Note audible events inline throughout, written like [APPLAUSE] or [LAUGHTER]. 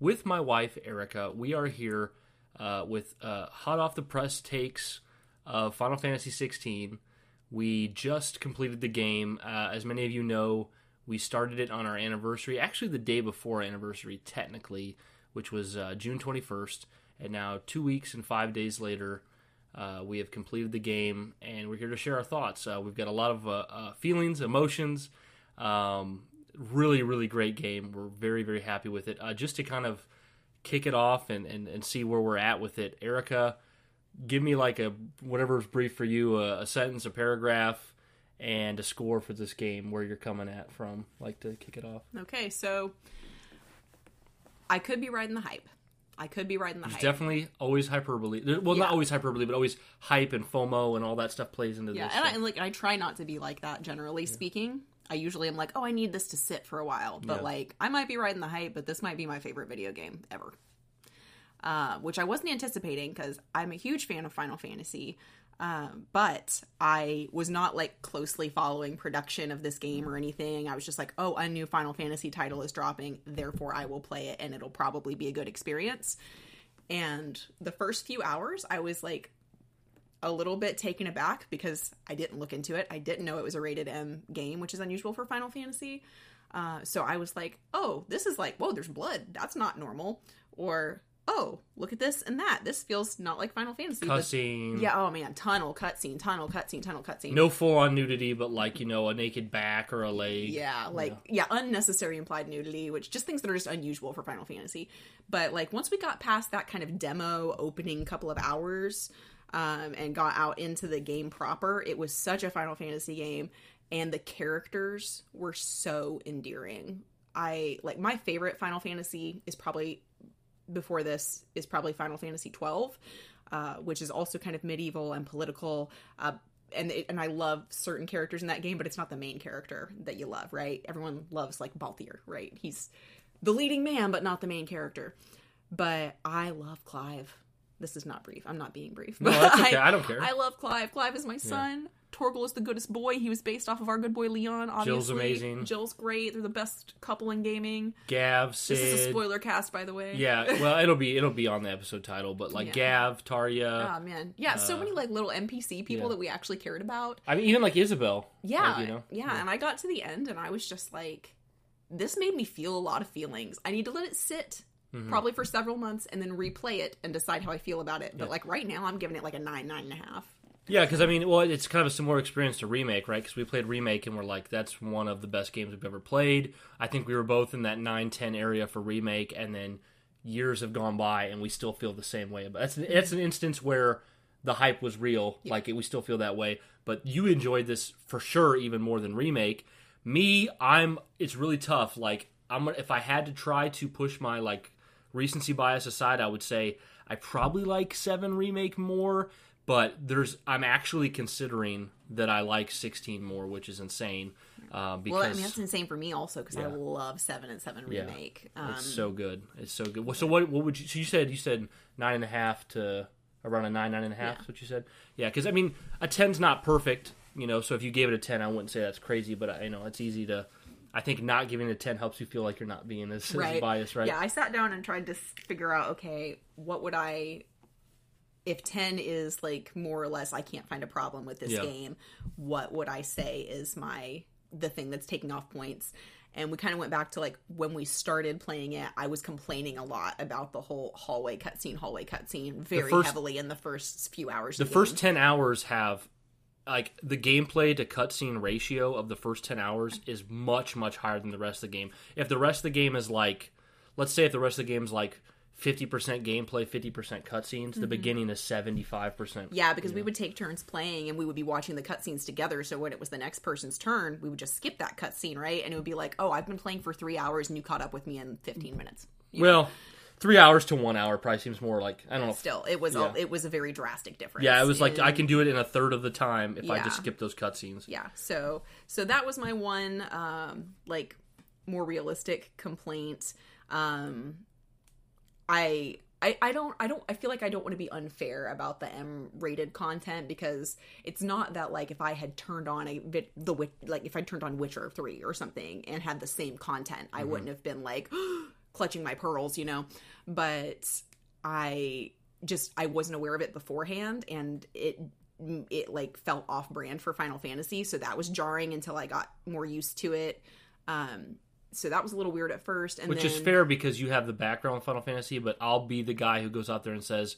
with my wife Erika. We are here uh, with uh, hot off the press takes of Final Fantasy 16. We just completed the game. Uh, as many of you know, we started it on our anniversary, actually the day before anniversary, technically, which was uh, June 21st. And now, two weeks and five days later, uh, we have completed the game, and we're here to share our thoughts. Uh, we've got a lot of feelings, emotions. Um, really, really great game. We're very, very happy with it. Uh, just to kind of kick it off and, and, and see where we're at with it, Erika, give me like a whatever's brief for you, a, a sentence, a paragraph, and a score for this game where you're coming at from. Like to kick it off. Okay, so I could be riding the hype. I could be riding the There's hype. Definitely always hyperbole. Well, yeah. not always hyperbole, but always hype and FOMO and all that stuff plays into yeah, this. Yeah, and, and like I try not to be like that generally yeah. speaking. I usually am like, oh, I need this to sit for a while. But yeah. like, I might be riding the hype, but this might be my favorite video game ever. Uh, which I wasn't anticipating because I'm a huge fan of Final Fantasy. Uh, but I was not like closely following production of this game or anything. I was just like, oh, a new Final Fantasy title is dropping, therefore I will play it and it'll probably be a good experience. And the first few hours, I was like a little bit taken aback because I didn't look into it. I didn't know it was a rated M game, which is unusual for Final Fantasy. Uh, so I was like, oh, this is like, whoa, there's blood. That's not normal. Or, oh, look at this and that. This feels not like Final Fantasy. Cutscene. Yeah, oh man, tunnel, cutscene, tunnel, cutscene, tunnel, cutscene. No full on nudity, but like, you know, a naked back or a leg. Yeah, like, yeah. yeah, unnecessary implied nudity, which just things that are just unusual for Final Fantasy. But like, once we got past that kind of demo opening couple of hours, um, and got out into the game proper, it was such a Final Fantasy game, and the characters were so endearing. I like my favorite Final Fantasy is probably before this is probably Final Fantasy 12, uh, which is also kind of medieval and political. Uh, and it, and I love certain characters in that game, but it's not the main character that you love, right? Everyone loves like Balthier, right? He's the leading man, but not the main character. But I love Clive this is not brief. I'm not being brief. No, [LAUGHS] that's okay. I, I, don't care. I love Clive. Clive is my son. Yeah. Torgal is the goodest boy. He was based off of our good boy Leon. Obviously, Jill's amazing. Jill's great. They're the best couple in gaming. Gav, Cid. This is a spoiler cast, by the way. Yeah, [LAUGHS] well, it'll be it'll be on the episode title, but like yeah. Gav, Tarja. Oh man, yeah, uh, so many like little NPC people yeah. that we actually cared about. I mean, even like Isabelle. Yeah, like, you know? yeah, yeah. And I got to the end, and I was just like, this made me feel a lot of feelings. I need to let it sit Mm-hmm. probably for several months and then replay it and decide how I feel about it. But like right now, I'm giving it like a nine, nine and a half. Yeah, because I mean, well, it's kind of a similar experience to remake, right? Because we played remake and we're like, that's one of the best games we've ever played. I think we were both in that 9, 10 area for remake, and then years have gone by and we still feel the same way. But that's an, that's an instance where the hype was real. Yeah. Like we still feel that way. But you enjoyed this for sure even more than remake. Me, I'm. It's really tough. Like I'm. If I had to try to push my like recency bias aside, I would say I probably like 7 Remake more, but there's I'm actually considering that I like 16 more, which is insane. Uh, because, well, I mean that's insane for me also because yeah. I love Seven and Seven remake. Yeah, um, it's so good. It's so good. So what? What would you? So you said you said nine and a half to around a nine, nine and a half. Yeah. what you said. Yeah, because I mean a ten's not perfect, you know. So if you gave it a ten, I wouldn't say that's crazy, but I you know it's easy to I think not giving a 10 helps you feel like you're not being as, as biased, right? Yeah, I sat down and tried to figure out okay, what would I if 10 is like more or less I can't find a problem with this yeah. game, what would I say is my the thing that's taking off points? And we kind of went back to like when we started playing it, I was complaining a lot about the whole hallway cutscene, hallway cutscene very first, heavily in the first few hours. The, the first 10 hours have like the gameplay to cutscene ratio of the first 10 hours is much much higher than the rest of the game. If the rest of the game is like let's say if the rest of the game is like 50% gameplay, 50% cutscenes. Mm-hmm. The beginning is 75%. Yeah, because we know. would take turns playing and we would be watching the cutscenes together. So when it was the next person's turn, we would just skip that cutscene, right? And it would be like, oh, I've been playing for three hours and you caught up with me in 15 minutes. You well, know? Three hours to one hour probably seems more like I don't know. Still, it was yeah. a, it was a very drastic difference. Yeah, it was like I can do it in a third of the time if yeah. I just skip those cutscenes. Yeah, so so that was my one um like more realistic complaint. Um, I I, I don't I don't I feel like I don't want to be unfair about the M rated content because it's not that like if I had turned on a the like if I turned on Witcher 3 or something and had the same content I mm-hmm. wouldn't have been like [GASPS] clutching my pearls you know but I just I wasn't aware of it beforehand and it it like felt off brand for Final Fantasy so that was jarring until I got more used to it um so that was a little weird at first. And Which then... is fair because you have the background in Final Fantasy, but I'll be the guy who goes out there and says,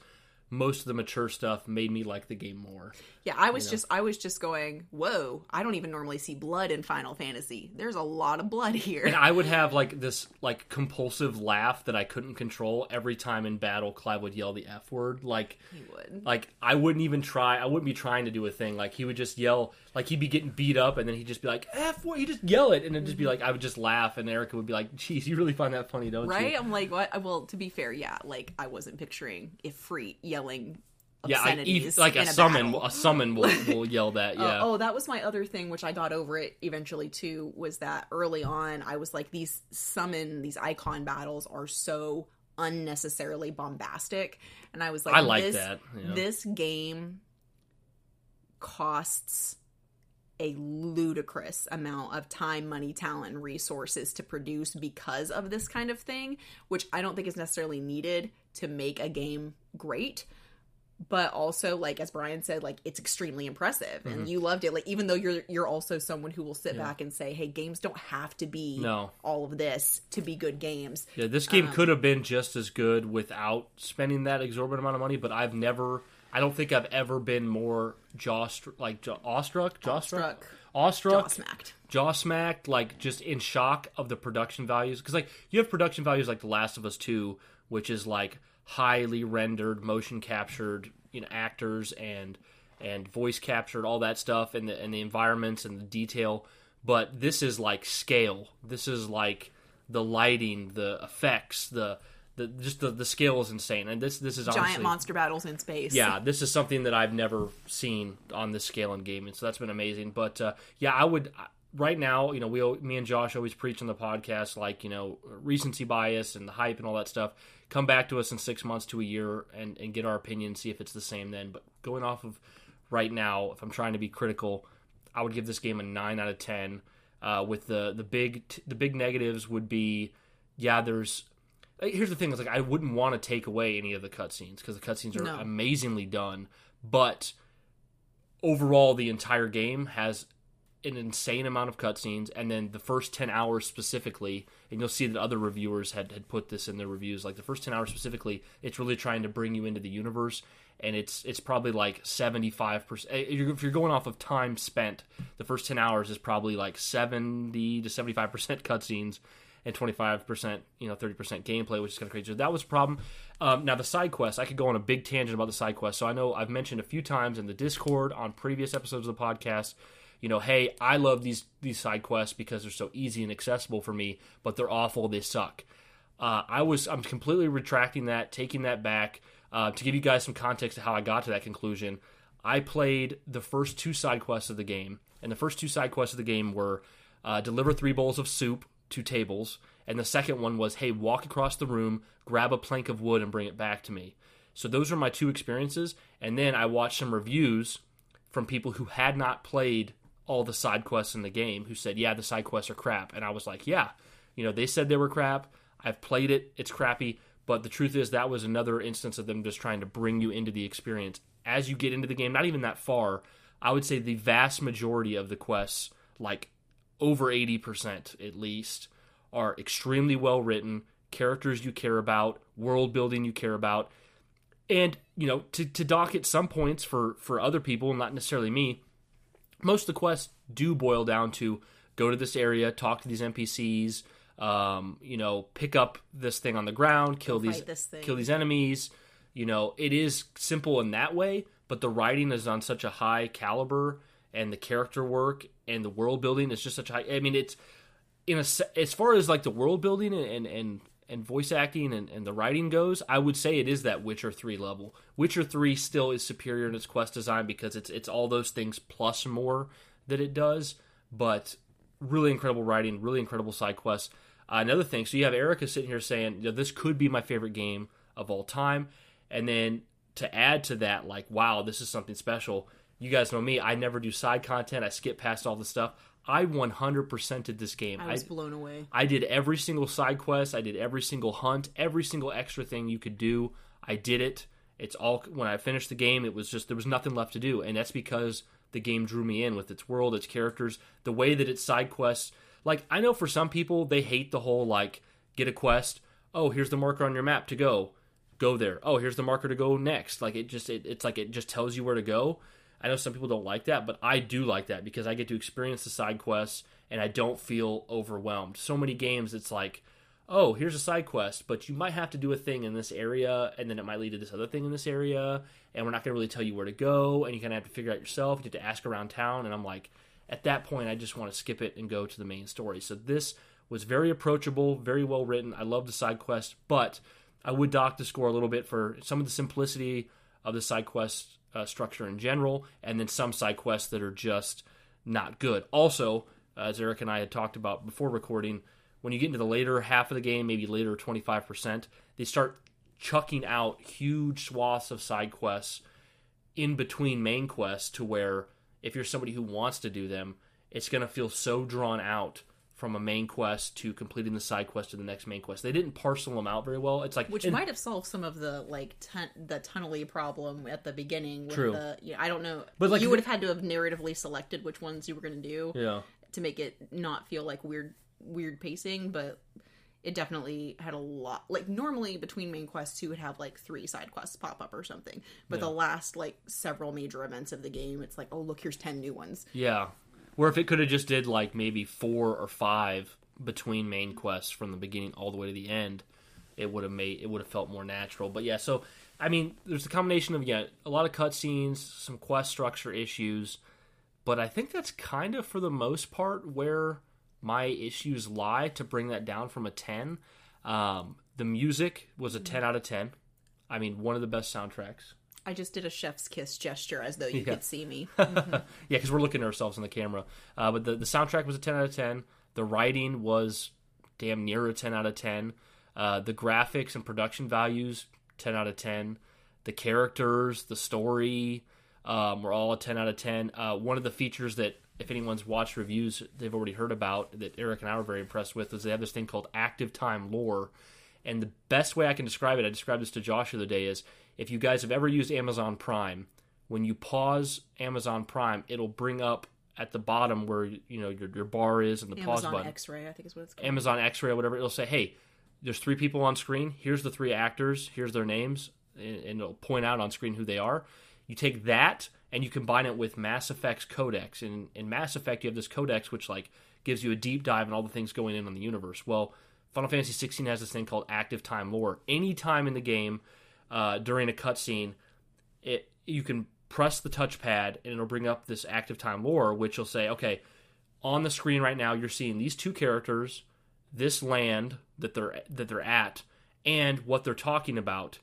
most of the mature stuff made me like the game more. Yeah, I was you know? just I was just going, "Whoa, I don't even normally see blood in Final Fantasy. There's a lot of blood here." And I would have like this like compulsive laugh that I couldn't control every time in battle Clive would yell the F word. Like he would. Like I wouldn't even try. I wouldn't be trying to do a thing. Like he would just yell like he'd be getting beat up and then he'd just be like F word. He'd just yell it and it'd just be mm-hmm. like I would just laugh and Erika would be like, "Geez, you really find that funny, don't right? you?" Right? I'm like, "What?" Well, to be fair, yeah, like I wasn't picturing Ifrit yelling yeah, I, like a, a summon, battle. a summon will, [LAUGHS] will yell that. Yeah. Uh, oh, that was my other thing, which I got over it eventually too. Was that early on, I was like, these summon, these icon battles are so unnecessarily bombastic, and I was like, I like this, that. Yeah. This game costs a ludicrous amount of time, money, talent, and resources to produce because of this kind of thing, which I don't think is necessarily needed to make a game great but also like as Bryan said, like it's extremely impressive, and mm-hmm. you loved it. Like even though you're you're also someone who will sit yeah. back and say, "Hey, games don't have to be no. all of this to be good games." Yeah, this game um, could have been just as good without spending that exorbitant amount of money. But I've never, I don't think I've ever been more jaw like jaw, awestruck, jawstruck, awestruck, jaw-smacked, jaw-smacked, like just in shock of the production values. Because like you have production values like The Last of Us Two, which is like highly rendered, motion captured, you know, actors and and voice captured, all that stuff, and the and the environments and the detail. But this is like scale. This is like the lighting, the effects, the the just the, the scale is insane. And this this is giant honestly, monster battles in space. Yeah, this is something that I've never seen on this scale in gaming. So that's been amazing. But uh, yeah, I would right now, you know, we me and Josh always preach on the podcast like you know recency bias and the hype and all that stuff come back to us in six months to a year and, and get our opinion, see if it's the same then. But going off of right now, if I'm trying to be critical, I would give this game a nine out of ten. Uh, with the the big the big negatives would be, yeah, there's. Uh, here's the thing: is like I wouldn't want to take away any of the cutscenes because the cutscenes are no. amazingly done, but overall, the entire game has an insane amount of cutscenes, and then the first ten hours specifically, and you'll see that other reviewers had had put this in their reviews. Like the first ten hours specifically, it's really trying to bring you into the universe, and it's it's probably like seventy five percent. Eh, if you're going off of time spent, the first ten hours is probably like seventy to seventy five percent cutscenes, and twenty five percent, you know, thirty percent gameplay, which is kind of crazy. So that was a problem. Um, now the side quests, I could go on a big tangent about the side quests. So I know I've mentioned a few times in the Discord on previous episodes of the podcast you know, hey, I love these these side quests because they're so easy and accessible for me, but they're awful, they suck. Uh, I was I'm completely retracting that, taking that back. Uh, to give you guys some context to how I got to that conclusion, I played the first two side quests of the game, and the first two side quests of the game were uh, deliver three bowls of soup to tables, and the second one was hey, walk across the room, grab a plank of wood, and bring it back to me. So those are my two experiences, and then I watched some reviews from people who had not played all the side quests in the game who said, "Yeah, the side quests are crap," and I was like, "Yeah, you know, they said they were crap. I've played it; it's crappy." But the truth is, that was another instance of them just trying to bring you into the experience. As you get into the game, not even that far, I would say the vast majority of the quests, like over 80% at least, are extremely well written, characters you care about, world building you care about. And, you know, to, to dock at some points for, for other people, not necessarily me, most of the quests do boil down to go to this area, talk to these NPCs, um, you know, pick up this thing on the ground, kill these kill these enemies. You know, it is simple in that way, but the writing is on such a high caliber, and the character work and the world building is just such high. I mean, it's in a as far as like the world building and and and voice acting and, and the writing goes, I would say it is that Witcher three level. Witcher three still is superior in its quest design because it's it's all those things plus more that it does, but really incredible writing, really incredible side quests. Uh, another thing, so you have Erica sitting here saying, you know, this could be my favorite game of all time. And then to add to that, like, wow, this is something special. You guys know me, I never do side content. I skip past all the stuff. I 100%ed this game. I was blown away. I did every single side quest. I did every single hunt, every single extra thing you could do. I did it. It's all when I finished the game. It was just there was nothing left to do, and that's because the game drew me in with its world, its characters, the way that its side quests. Like I know for some people they hate the whole like get a quest. Oh, here's the marker on your map to go. Go there. Oh, here's the marker to go next. Like it just it, it's like it just tells you where to go. I know some people don't like that, but I do like that because I get to experience the side quests and I don't feel overwhelmed. So many games, it's like, oh, here's a side quest, but you might have to do a thing in this area, and then it might lead to this other thing in this area, and we're not going to really tell you where to go, and you kind of have to figure out yourself. You have to ask around town, and I'm like, at that point, I just want to skip it and go to the main story. So this was very approachable, very well written. I love the side quest, but I would dock the score a little bit for some of the simplicity of the side quest uh, structure in general, and then some side quests that are just not good. Also, as Eric and I had talked about before recording, when you get into the later half of the game, maybe later 25%, they start chucking out huge swaths of side quests in between main quests to where if you're somebody who wants to do them, it's going to feel so drawn out from a main quest to completing the side quest to the next main quest. They didn't parcel them out very well. It's like Which and- might have solved some of the like tun- the tunnely problem at the beginning. With True. The, you know, I don't know. But, like, you would have had to have narratively selected which ones you were going to do yeah. to make it not feel like weird weird pacing, but it definitely had a lot. Like normally between main quests, you would have like three side quests pop up or something. But the last like several major events of the game, it's like, oh look, here's ten new ones. Yeah. Where if it could have just did like maybe four or five between main quests from the beginning all the way to the end, it would have made it would have felt more natural. But yeah, so I mean, there's a combination of yeah, a lot of cutscenes, some quest structure issues, but I think that's kind of for the most part where my issues lie to bring that down from a 10. Um, the music was a 10 out of 10. I mean, one of the best soundtracks. I just did a chef's kiss gesture as though you Yeah. could see me. [LAUGHS] yeah, because we're looking at ourselves in the camera. Uh, but the, the soundtrack was a 10 out of 10. The writing was damn near a 10 out of 10. Uh, the graphics and production values, 10 out of 10. The characters, the story, um, were all a 10 out of 10. Uh, one of the features that, if anyone's watched reviews, they've already heard about that Eric and I were very impressed with is they have this thing called active time lore. And the best way I can describe it, I described this to Josh the other day, is if you guys have ever used Amazon Prime, when you pause Amazon Prime, it'll bring up at the bottom where you know your, your bar is and the pause button. Amazon. X-ray, I think is what it's called. Amazon X-ray or whatever, it'll say, "Hey, there's three people on screen. Here's the three actors. Here's their names, and, and it'll point out on screen who they are." You take that and you combine it with Mass Effect's codex. And in Mass Effect, you have this codex which like gives you a deep dive in all the things going in on the universe. Well, Final Fantasy 16 has this thing called active time lore. Any time in the game uh, during a cutscene, it you can press the touchpad and it'll bring up this active time lore, which will say, okay, on the screen right now you're seeing these two characters, this land that they're that they're at, and what they're talking about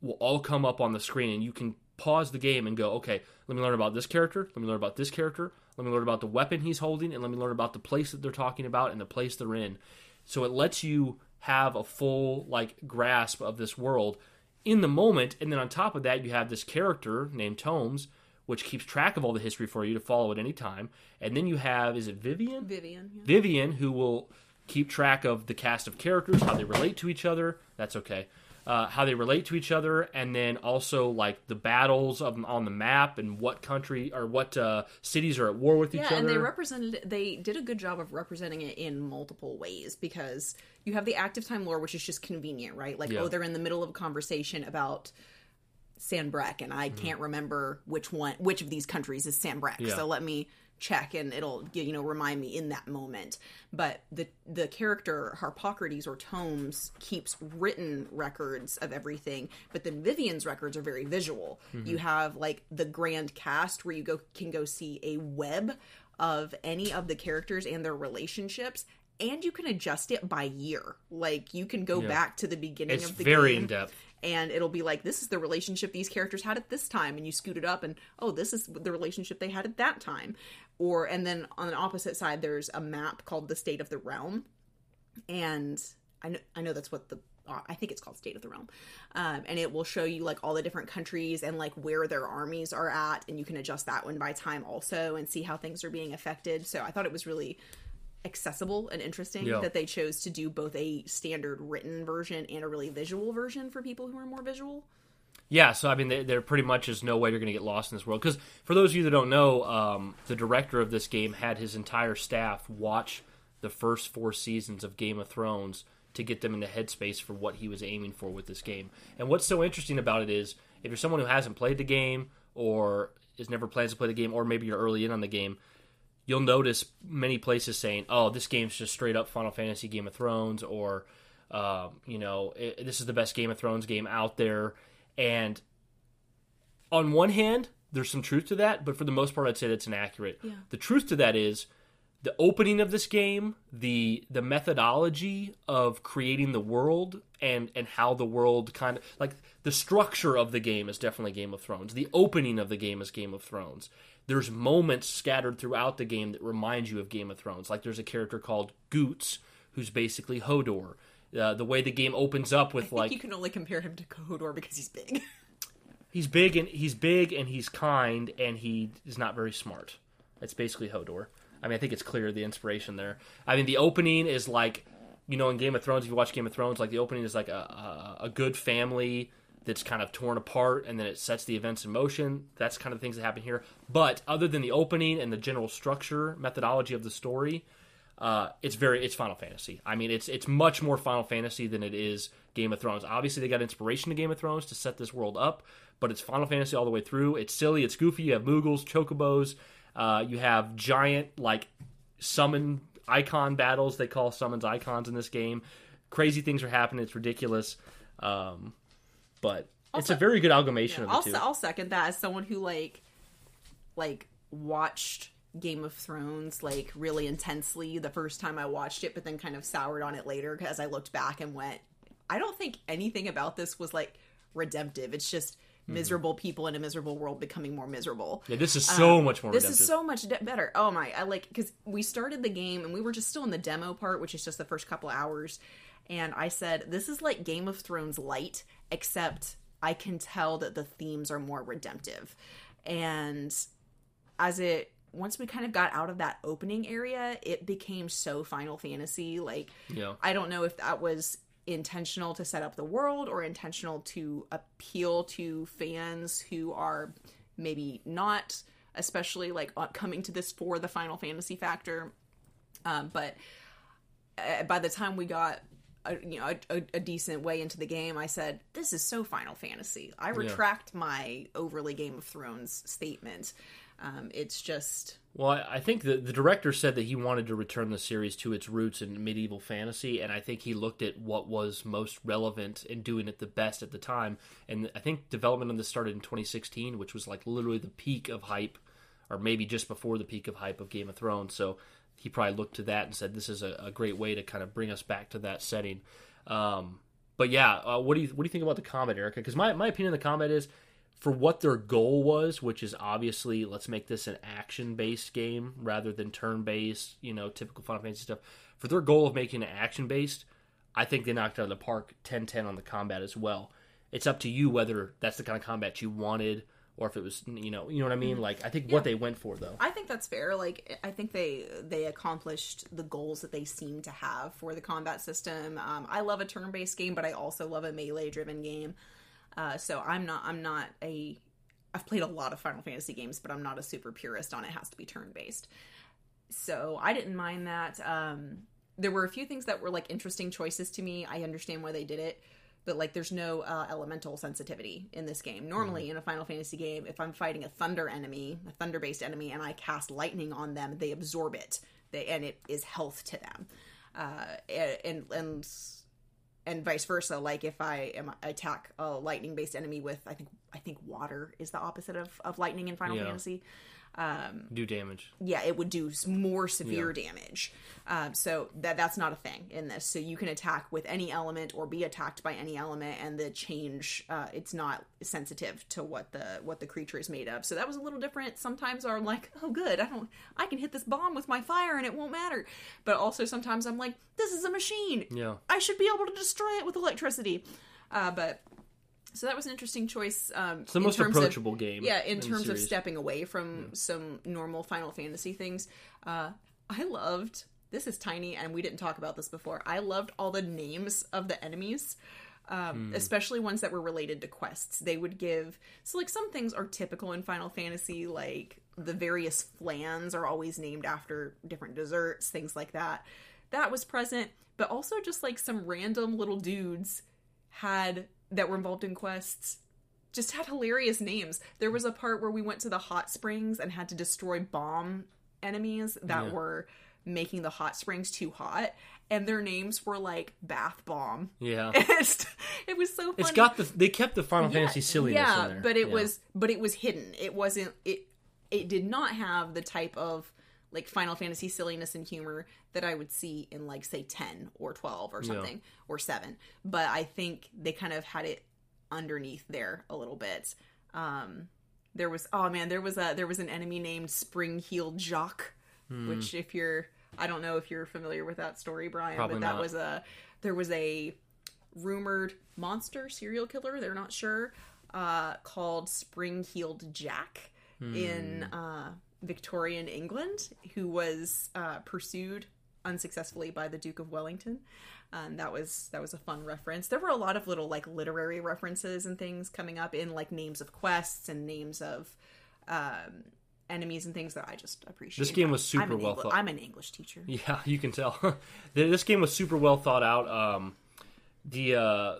will all come up on the screen, and you can pause the game and go, okay, let me learn about this character, let me learn about this character, let me learn about the weapon he's holding, and let me learn about the place that they're talking about and the place they're in. So it lets you have a full like grasp of this world in the moment, and then on top of that, you have this character named Tomes, which keeps track of all the history for you to follow at any time. And then you have, is it Vivian? Vivian. Yeah. Vivian, who will keep track of the cast of characters, how they relate to each other. That's okay. Uh, how they relate to each other, and then also like the battles of, on the map and what country or what uh, cities are at war with yeah, each other. Yeah, and they represented they did a good job of representing it in multiple ways because you have the active time lore, which is just convenient, right? Like, Yeah. oh, they're in the middle of a conversation about Sanbreque, and Mm-hmm. I can't remember which one, which of these countries is Sanbreque. Yeah. So let me check, and it'll you know remind me in that moment. But the the character Harpocrates or Tomes keeps written records of everything, but then Vivian's records are very visual. Mm-hmm. You have like the grand cast where you go can go see a web of any of the characters and their relationships. And you can adjust it by year. Like you can go back to the beginning it's of the very game in depth. and it'll be like this is the relationship these characters had at this time and you scoot it up and oh this is the relationship they had at that time or and then on the opposite side there's a map called the state of the realm and i know, I know that's what the uh, I think it's called State of the Realm, um, and it will show you like all the different countries and like where their armies are at, and you can adjust that one by time also and see how things are being affected. So I thought it was really accessible and interesting Yeah. that they chose to do both a standard written version and a really visual version for people who are more visual. Yeah, so I mean, there, pretty much is no way you're going to get lost in this world. Because for those of you that don't know, um, the director of this game had his entire staff watch the first four seasons of Game of Thrones to get them in the headspace for what he was aiming for with this game. And what's so interesting about it is, if you're someone who hasn't played the game or is never plans to play the game, or maybe you're early in on the game, you'll notice many places saying, "Oh, this game's just straight up Final Fantasy Game of Thrones," or um, you know, this is the best Game of Thrones game out there. And on one hand, there's some truth to that, but for the most part, I'd say that's inaccurate. Yeah. The truth to that is the opening of this game, the the methodology of creating the world and and how the world kind of like the structure of the game is definitely Game of Thrones. The opening of the game is Game of Thrones. There's moments scattered throughout the game that remind you of Game of Thrones. Like there's a character called Goetz who's basically Hodor. Uh, the way the game opens up with like you can only compare him to Hodor because he's big. [LAUGHS] he's big and he's big and he's kind and he is not very smart. That's basically Hodor. I mean, I think it's clear the inspiration there. I mean, the opening is like, you know, in Game of Thrones. If you watch Game of Thrones, like the opening is like a a, a good family that's kind of torn apart, and then it sets the events in motion. That's kind of the things that happen here. But other than the opening and the general structure methodology of the story, uh, it's very it's Final Fantasy. I mean, it's it's much more Final Fantasy than it is Game of Thrones. Obviously, they got inspiration to Game of Thrones to set this world up, but it's Final Fantasy all the way through. It's silly, it's goofy. You have Moogles, Chocobos, uh, you have giant like summon icon battles. They call summons icons in this game. Crazy things are happening. It's ridiculous, um, but it's a very good amalgamation of the I'll, two. I'll second that as someone who like like watched Game of Thrones like really intensely the first time I watched it, but then kind of soured on it later because I looked back and went, I don't think anything about this was like redemptive. It's just mm-hmm. miserable people in a miserable world becoming more miserable. yeah, this is um, so much more. This redemptive. is so much de- better. Oh my! I like because we started the game and we were just still in the demo part, which is just the first couple hours. And I said, "This is like Game of Thrones light, except I can tell that the themes are more redemptive." And as it once we kind of got out of that opening area, it became so Final Fantasy. Like Yeah. I don't know if that was intentional to set up the world or intentional to appeal to fans who are maybe not especially like uh, coming to this for the Final Fantasy factor. Um, but uh, by the time we got a, you know a, a, a decent way into the game, I said, "This is so Final Fantasy." I retract my overly Game of Thrones statement. Um, it's just Well, I think the, the director said that he wanted to return the series to its roots in medieval fantasy, and I think he looked at what was most relevant and doing it the best at the time. And I think development on this started in 2016, which was like literally the peak of hype, or maybe just before the peak of hype of Game of Thrones. So he probably looked to that and said, "This is a, a great way to kind of bring us back to that setting." Um, but yeah, uh, what do you what do you think about the combat, Erika? Because my my opinion of the combat is for what their goal was, which is obviously let's make this an action based game rather than turn based, you know, typical Final Fantasy stuff. For their goal of making it action based, I think they knocked out of the park 10 10 on the combat as well. It's up to you whether that's the kind of combat you wanted or if it was you know you know what I mean. Like I think what they went for though. I think that's fair. Like I think they they accomplished the goals that they seem to have for the combat system. Um, I love a turn based game, but I also love a melee driven game. Uh, so I'm not I'm not a I've played a lot of Final Fantasy games, but I'm not a super purist on it. it has to be turn based. So I didn't mind that. Um, there were a few things that were like interesting choices to me. I understand why they did it but like there's no uh, elemental sensitivity in this game. Normally, mm-hmm. in a Final Fantasy game, if I'm fighting a thunder enemy, a thunder based enemy, and I cast lightning on them, they absorb it, they, and it is health to them. Uh, and and and vice versa. Like if I am attack a lightning based enemy with, I think I think water is the opposite of, of lightning in Final yeah. Fantasy um, do damage. Yeah, it would do more severe yeah. damage. Um, so that that's not a thing in this. So you can attack with any element or be attacked by any element, and the change uh, it's not sensitive to what the what the creature is made of. So that was a little different. Sometimes I'm like, oh good, I don't, I can hit this bomb with my fire and it won't matter. But also sometimes I'm like, this is a machine. Yeah, I should be able to destroy it with electricity. Uh, but so that was an interesting choice. Um, it's the most approachable of, game. Yeah, in, in terms of stepping away from some normal Final Fantasy things. Uh, I loved. This is tiny, and we didn't talk about this before. I loved all the names of the enemies. Um, mm. especially ones that were related to quests. They would give so like some things are typical in Final Fantasy, like the various flans are always named after different desserts, things like that. That was present, but also just like some random little dudes had that were involved in quests just had hilarious names. There was a part where we went to the hot springs and had to destroy bomb enemies that yeah. were making the hot springs too hot and their names were like bath bomb yeah [LAUGHS] it was so funny. it's got the they kept the final yeah, fantasy silliness yeah but it yeah. was but it was hidden it wasn't it it did not have the type of like Final Fantasy silliness and humor that I would see in like say 10 or 12 or something yeah. or 7. But I think they kind of had it underneath there a little bit. Um there was oh man, there was a there was an enemy named Spring-heeled Jock, hmm. which if you're I don't know if you're familiar with that story, Bryan, Probably but that not. was a there was a rumored monster serial killer, they're not sure, uh called Spring-heeled Jack hmm. in uh Victorian England who was uh, pursued unsuccessfully by the Duke of Wellington. Um, that was that was a fun reference. There were a lot of little like literary references and things coming up in like names of quests and names of um, enemies and things that I just appreciate. This game was super well Engl- thought. I'm an English teacher. [LAUGHS] Yeah, you can tell. [LAUGHS] this game was super well thought out. Um, the uh,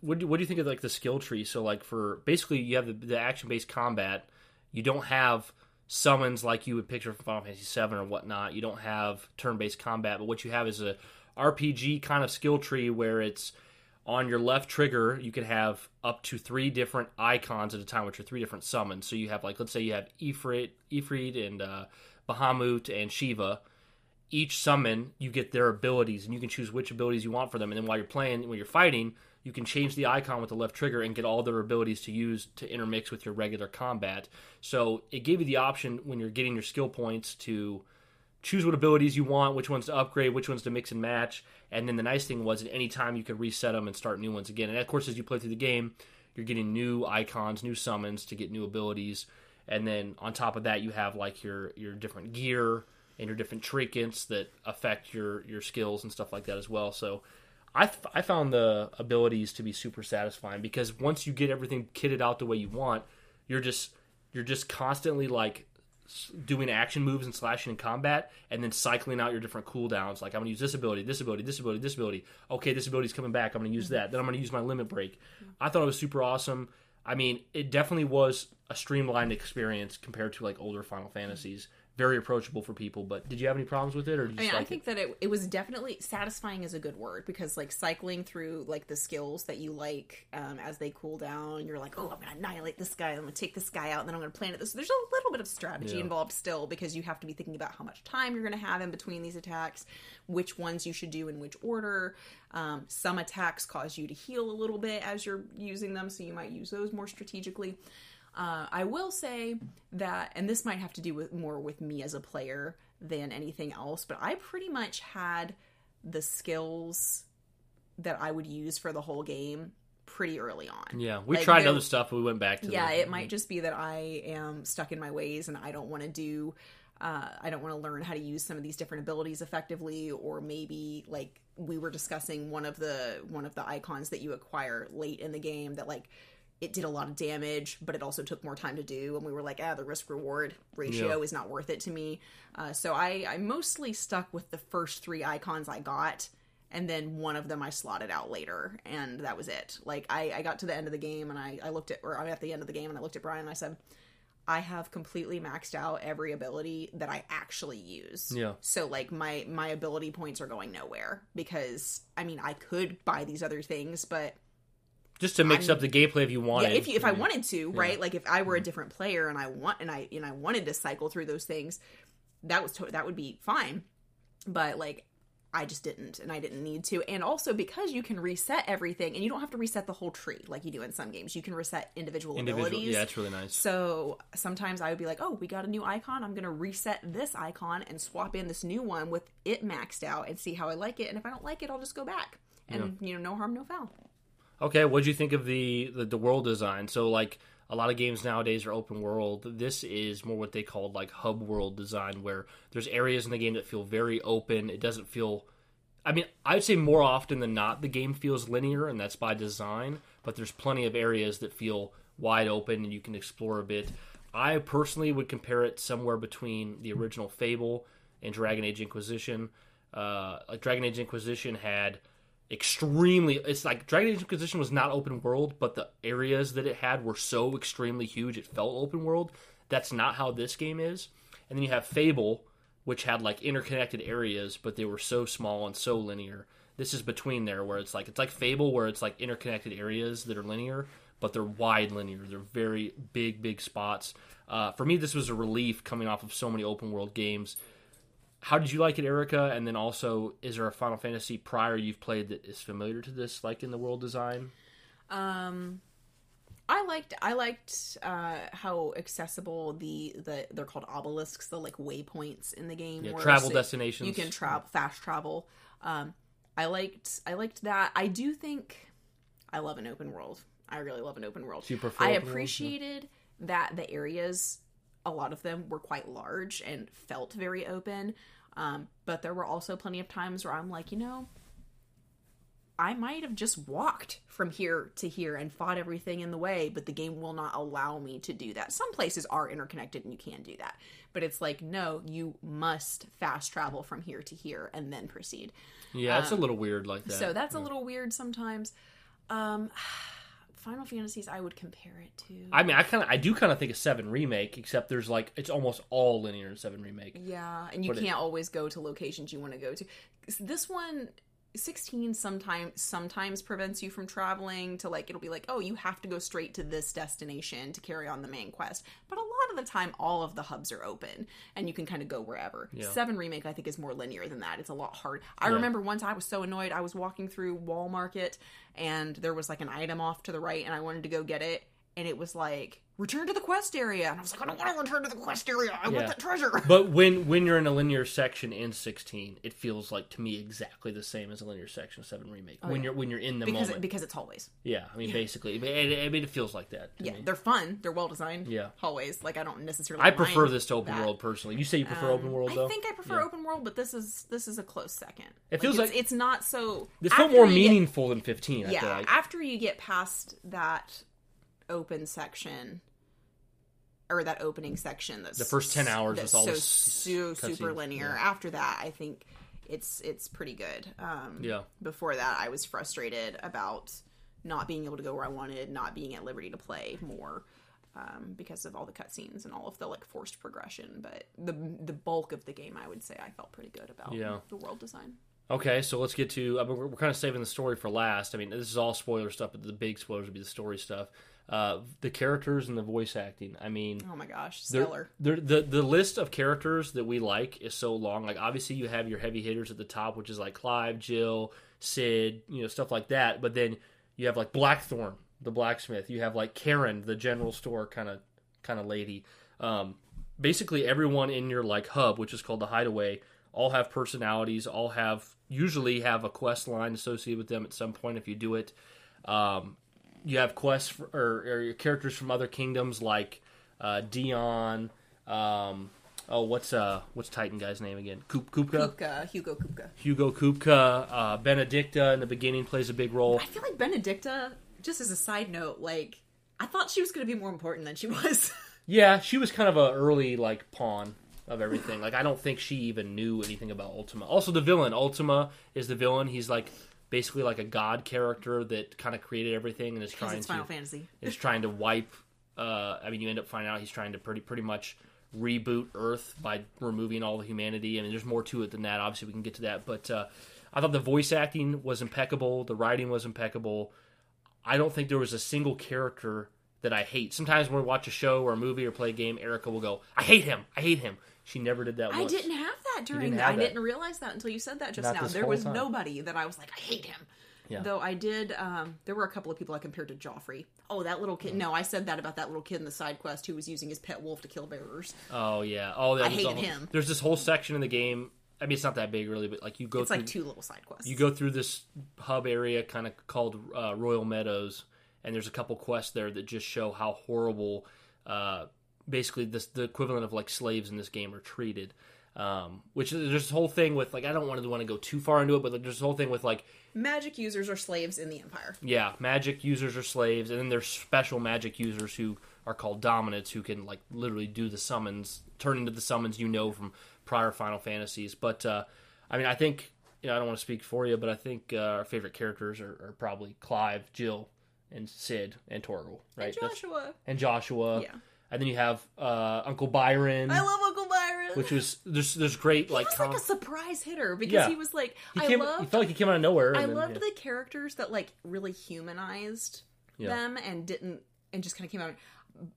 what do, what do you think of like the skill tree? So like for basically you have the, the action based combat. You don't have summons like you would picture from Final Fantasy VII or whatnot. You don't have turn-based combat, but what you have is a RPG kind of skill tree where it's on your left trigger. You can have up to three different icons at a time, which are three different summons. So you have like let's say you have Ifrit, Ifrit, and uh, Bahamut and Shiva. Each summon, you get their abilities, and you can choose which abilities you want for them. And then while you're playing, when you're fighting, you can change the icon with the left trigger and get all their abilities to use to intermix with your regular combat. So it gave you the option when you're getting your skill points to choose what abilities you want, which ones to upgrade, which ones to mix and match. And then the nice thing was at any time you could reset them and start new ones again. And of course, as you play through the game, you're getting new icons, new summons to get new abilities. And then on top of that, you have like your your different gear and your different trinkets that affect your your skills and stuff like that as well. So I, I found the abilities to be super satisfying because once you get everything kitted out the way you want, you're just you're just constantly like doing action moves and slashing in combat and then cycling out your different cooldowns. Like i'm going to use this ability this ability this ability this ability. Okay this ability's coming back. I'm going to use that. Then i'm going to use my limit break. I thought it was super awesome. I mean it definitely was a streamlined experience compared to like older final fantasies very approachable for people. But did you have any problems with it, or did you I, mean, like I think it? that it, it was definitely satisfying is a good word because like cycling through like the skills that you like um, as they cool down, you're like, oh, I'm gonna annihilate this guy, I'm gonna take this guy out, and then I'm gonna planet this. There's a little bit of strategy yeah. involved still because you have to be thinking about how much time you're gonna have in between these attacks, which ones you should do in which order. Um, some attacks cause you to heal a little bit as you're using them, so you might use those more strategically. Uh, I will say that, and this might have to do with more with me as a player than anything else, but I pretty much had the skills that I would use for the whole game pretty early on. Yeah, we Like, tried there- other stuff, we went back to Yeah, the, it might just be that I am stuck in my ways and I don't want to do. Uh, I don't want to learn how to use some of these different abilities effectively, or maybe like we were discussing one of the one of the icons that you acquire late in the game that like it did a lot of damage, but it also took more time to do, and we were like, ah, the risk reward ratio Yeah. is not worth it to me. Uh, so I I mostly stuck with the first three icons I got and then one of them I slotted out later, and that was it. Like I, I got to the end of the game, and I, I looked at, or I'm at the end of the game, and I looked at Bryan, and I said, I have completely maxed out every ability that I actually use. Yeah. So like my my ability points are going nowhere because I mean I could buy these other things, but just to mix I'm- up the gameplay if you wanted. yeah, if you, if I wanted to, right? Like if I were a mm. different player and I want and I and I wanted to cycle through those things, that was to- that would be fine. But like I just didn't and I didn't need to. And also because you can reset everything and you don't have to reset the whole tree like you do in some games. You can reset individual, individual. abilities. Yeah, it's really nice. So sometimes I would be like, oh, we got a new icon. I'm going to reset this icon and swap in this new one with it maxed out and see how I like it. And if I don't like it, I'll just go back. And, you know, no harm, no foul. Okay, what do you think of the, the the world design? So like a lot of games nowadays are open world. This is more what they called like hub world design, where there's areas in the game that feel very open. It doesn't feel. I mean, I would say more often than not, the game feels linear, and that's by design. But there's plenty of areas that feel wide open, and you can explore a bit. I personally would compare it somewhere between the original Fable and Dragon Age Inquisition. Uh, like Dragon Age Inquisition had extremely it's like Dragon Age Inquisition was not open world, but the areas that it had were so extremely huge it felt open world. That's not how this game is. And then you have Fable, which had like interconnected areas, but they were so small and so linear. This is between there where it's like it's like Fable where it's like interconnected areas that are linear, but they're wide linear. They're very big, big spots. Uh, for me, this was a relief coming off of so many open world games how did you like it, Erika? And then also, is there a Final Fantasy prior you've played that is familiar to this, like in the world design? Um, I liked I liked uh, how accessible the the they're called obelisks, the like waypoints in the game. Yeah, travel So destinations. You can travel fast travel. Um, I liked I liked that. I do think I love an open world. I really love an open world. Do I open world? appreciated that the areas, a lot of them were quite large and felt very open. Um, but there were also plenty of times where I'm like, you know, I might have just walked from here to here and fought everything in the way, but the game will not allow me to do that. Some places are interconnected and you can do that, but it's like, no, you must fast travel from here to here and then proceed. Yeah, it's a little weird like that. So that's a little weird sometimes. Um, Final Fantasies, I would compare it to. I mean, I kind of, I do kind of think a Seven remake, except there's like it's almost all linear in Seven remake. Yeah, and you But can't always go to locations you want to go to. This one, 16 sometimes sometimes prevents you from traveling to like it'll be like, "Oh, you have to go straight to this destination to carry on the main quest." But a lot of the time all of the hubs are open and you can kind of go wherever. Yeah. 7 remake I think is more linear than that. It's a lot hard. I Yeah. remember once I was so annoyed. I was walking through Wall Market and there was like an item off to the right and I wanted to go get it and it was like return to the quest area and I was like I don't want to return to the quest area. I Yeah. want that treasure. [LAUGHS] But when when you're in a linear section in 16, it feels like to me exactly the same as a linear section of 7 remake. when Oh, yeah. you're when you're in the because moment. because it's hallways. yeah, I mean basically, but it, I mean it feels like that. Yeah, me. they're fun. They're well designed. Yeah. hallways. Like I don't necessarily. I prefer this to open that. world personally. You say you prefer open Um, world though. I think I prefer Yeah. open world, but this is this is a close second. It feels it's, like- it's not so. This felt more you get- meaningful than 15. I yeah, feel like. after you get past that open section. Or that opening section. That's The first 10 hours with all so the s- su- super linear. yeah. After that, I think it's it's pretty good. Um, Yeah. Before that, I was frustrated about not being able to go where I wanted, not being at liberty to play more um, because of all the cutscenes and all of the like forced progression. But the the bulk of the game, I would say, I felt pretty good about Yeah. the world design. Okay, so let's get to. I mean, we're, we're kind of saving the story for last. I mean, this is all spoiler stuff, but the big spoilers would be the story stuff. Uh, the characters and the voice acting. I mean, Oh my gosh, they're- stellar! they're- the the list of characters that we like is so long. Like, obviously, you have your heavy hitters at the top, which is like Clive, Jill, Cid, you know, stuff like that. But then you have like Blackthorne, the blacksmith. You have like Charon, the general store kind of kind of lady. Um, basically, everyone in your like hub, which is called the Hideaway, all have personalities. All have usually have a quest line associated with them at some point if you do it. Um, you have quests for, or, or characters from other kingdoms like uh, Dion. Um, oh, what's uh what's Titan guy's name again? Kup- Kupka. Kupka, Hugo Kupka. Hugo Kupka. Uh, Benedikta in the beginning plays a big role. I feel like Benedikta, just as a side note, like I thought she was going to be more important than she was. [LAUGHS] Yeah, she was kind of a early like pawn of everything. Like I don't think she even knew anything about Ultima. Also, the villain Ultima is the villain. He's like basically like a god character that kind of created everything and is trying it's to Final Fantasy. [LAUGHS] is trying to wipe. Uh, I mean, you end up finding out he's trying to pretty pretty much reboot Earth by removing all the humanity. I mean, there's more to it than that. Obviously, we can get to that, but uh, I thought the voice acting was impeccable. The writing was impeccable. I don't think there was a single character that I hate. Sometimes when we watch a show or a movie or play a game, Erika will go, "I hate him. I hate him." She never did that. I once. didn't have that during didn't that. I that. didn't realize that until you said that just Not now. this There whole was time. nobody that I was like, I hate him. Yeah. Though I did, um, there were a couple of people I compared to Joffrey. Oh, that little kid. No, I said that about that little kid in the side quest who was using his pet wolf to kill bearers. Oh yeah. Oh, that I was hated him. There's this whole section in the game. I mean, it's not that big really, but like you go It's through like two little side quests. you go through this hub area kind of called uh, Royal Meadows, and there's a couple quests there that just show how horrible, uh, basically this the equivalent of like slaves in this game are treated. Um, which is, there's this whole thing with like I don't want to want to go too far into it, but like, there's this whole thing with like Magic users are slaves in the Empire. yeah, magic users are slaves, and then there's special magic users who are called dominants who can like literally do the summons, turn into the summons you know from prior Final Fantasies. But uh, I mean, I think you know I don't want to speak for you, but I think uh, our favorite characters are, are probably Clive, Jill, and Cid and Torgal, right? And That's- Joshua. and Joshua. Yeah. And then you have uh, Uncle Byron, I love Uncle Byron. which was there's there's great he like, was com- like a surprise hitter because Yeah. he was like he I came loved he felt like he came out of nowhere. I then, loved yeah. the characters that like really humanized Yeah. them and didn't and just kind of came out.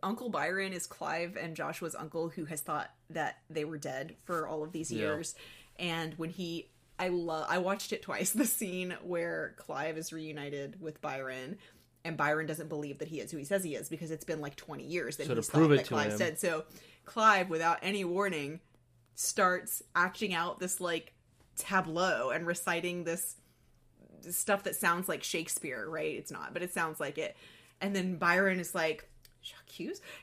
Uncle Byron is Clive and Joshua's uncle who has thought that they were dead for all of these Yeah. years. And when he I love I watched it twice [LAUGHS] the scene where Clive is reunited with Byron and Byron doesn't believe that he is who he says he is because it's been like 20 years that So he's thought that to Clive's him- dead. So Clive without any warning starts acting out this like tableau and reciting this stuff that sounds like Shakespeare, right? It's not, but it sounds like it. And then Byron is like, Jacques?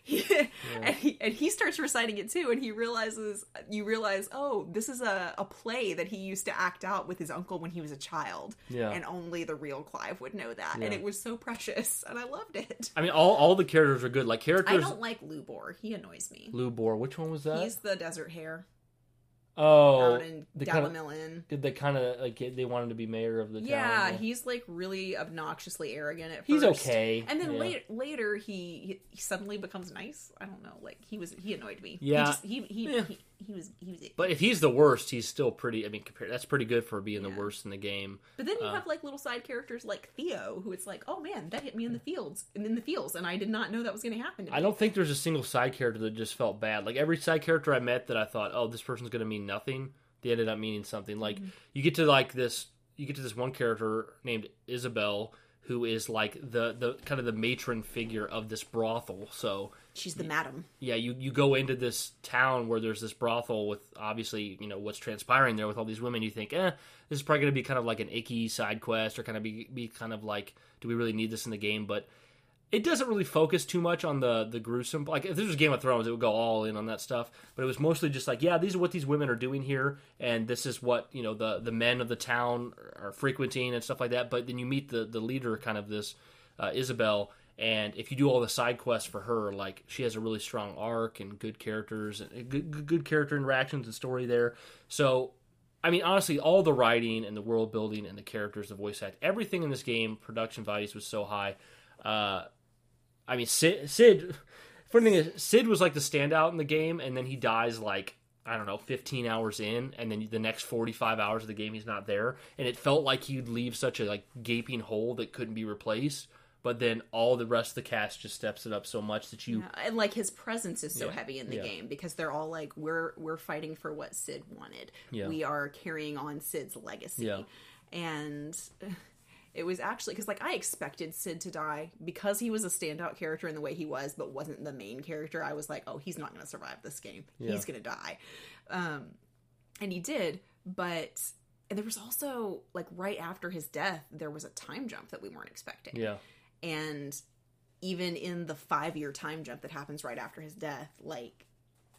[LAUGHS] and, he, and he starts reciting it too, and he realizes, you realize, oh, this is a, a play that he used to act out with his uncle when he was a child. Yeah. And only the real Clive would know that. Yeah. And it was so precious, and I loved it. I mean, all all the characters are good. Like characters. I don't like Lubor. He annoys me. Lubor. Which one was that? He's the desert hare oh, out in the kind of Dalamilin. Did they kind of like they wanted to be mayor of the town? Yeah, he's like really obnoxiously arrogant at first. He's okay, And then yeah. later, later he, he suddenly becomes nice. I don't know. Like he was, he annoyed me. Yeah. he just, he he, Yeah. he he was he was. But if he's the worst, he's still pretty. I mean, compared, that's pretty good for being the worst in the game. But then you uh, have like little side characters like Theo, who it's like, oh man, that hit me in the fields and in the fields, and I did not know that was going to happen. To. I don't think there's a single side character that just felt bad. Like every side character I met that I thought, oh, this person's going to mean nothing. They ended up meaning something. Like Mm-hmm. you get to like this, you get to this one character named Isabelle, who is like the the kind of the matron figure of this brothel. So She's the madam. yeah, you, you go into this town where there's this brothel with obviously, you know, what's transpiring there with all these women. You think, eh, this is probably going to be kind of like an icky side quest or kind of be, be kind of like, do we really need this in the game? But it doesn't really focus too much on the, the gruesome. Like, if this was Game of Thrones, it would go all in on that stuff. But it was mostly just like, yeah, these are what these women are doing here. And this is what, you know, the, the men of the town are frequenting and stuff like that. But then you meet the, the leader, kind of this uh, Isabelle and if you do all the side quests for her like she has a really strong arc and good characters and good, good, character interactions and story there. So i mean honestly all the writing and the world building and the characters the voice act everything in this game production values was so high. Uh, i mean Cid, Cid funny thing is Cid was like the standout in the game and then he dies like I don't know, 15 hours in, and then the next 45 hours of the game he's not there, and it felt like he'd leave such a like gaping hole that couldn't be replaced but then all the rest of the cast just steps it up so much that you Yeah, and like his presence is so Yeah, heavy in the yeah. game because they're all like we're we're fighting for what Cid wanted. We are carrying on Cid's legacy. And [LAUGHS] it was actually because like I expected Cid to die because he was a standout character in the way he was, but wasn't the main character. I was like, oh, he's not going to survive this game. He's going to die. Um, and he did, but and there was also like right after his death, there was a time jump that we weren't expecting yeah and even in the five year time jump that happens right after his death, like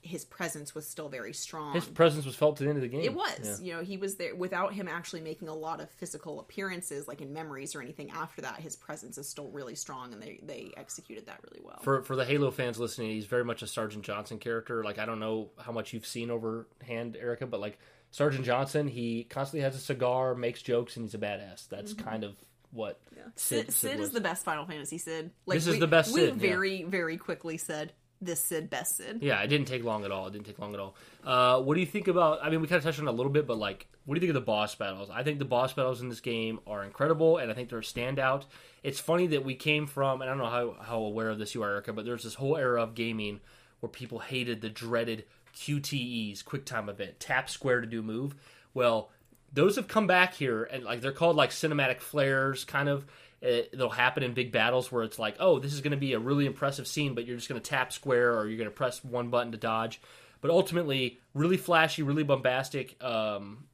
his presence was still very strong. His presence was felt to the end of the game. It was, yeah. you know, he was there without him actually making a lot of physical appearances, like in memories or anything. After that, his presence is still really strong, and they they executed that really well. For for the Halo fans listening, he's very much a Sergeant Johnson character. Like I don't know how much you've seen overhand, Erika, but like Sergeant Johnson, he constantly has a cigar, makes jokes, and he's a badass. That's mm-hmm. kind of what yeah. Cid, Cid, Cid is the best Final Fantasy Cid. Like, this is we, the best. We very yeah. very quickly said this Cid best Cid. Yeah, it didn't take long at all. It didn't take long at all. Uh, what do you think about? I mean, we kind of touched on it a little bit, but like, what do you think of the boss battles? I think the boss battles in this game are incredible, and I think they're a standout. It's funny that we came from, and I don't know how how aware of this you are, Erika, but there's this whole era of gaming where people hated the dreaded QTEs, quick time event, tap square to do move. Well, those have come back here, and like they're called like cinematic flares, kind of it, will happen in big battles where it's like, oh, this is going to be a really impressive scene, but you're just going to tap square or you're going to press one button to dodge. But ultimately, really flashy, really bombastic um,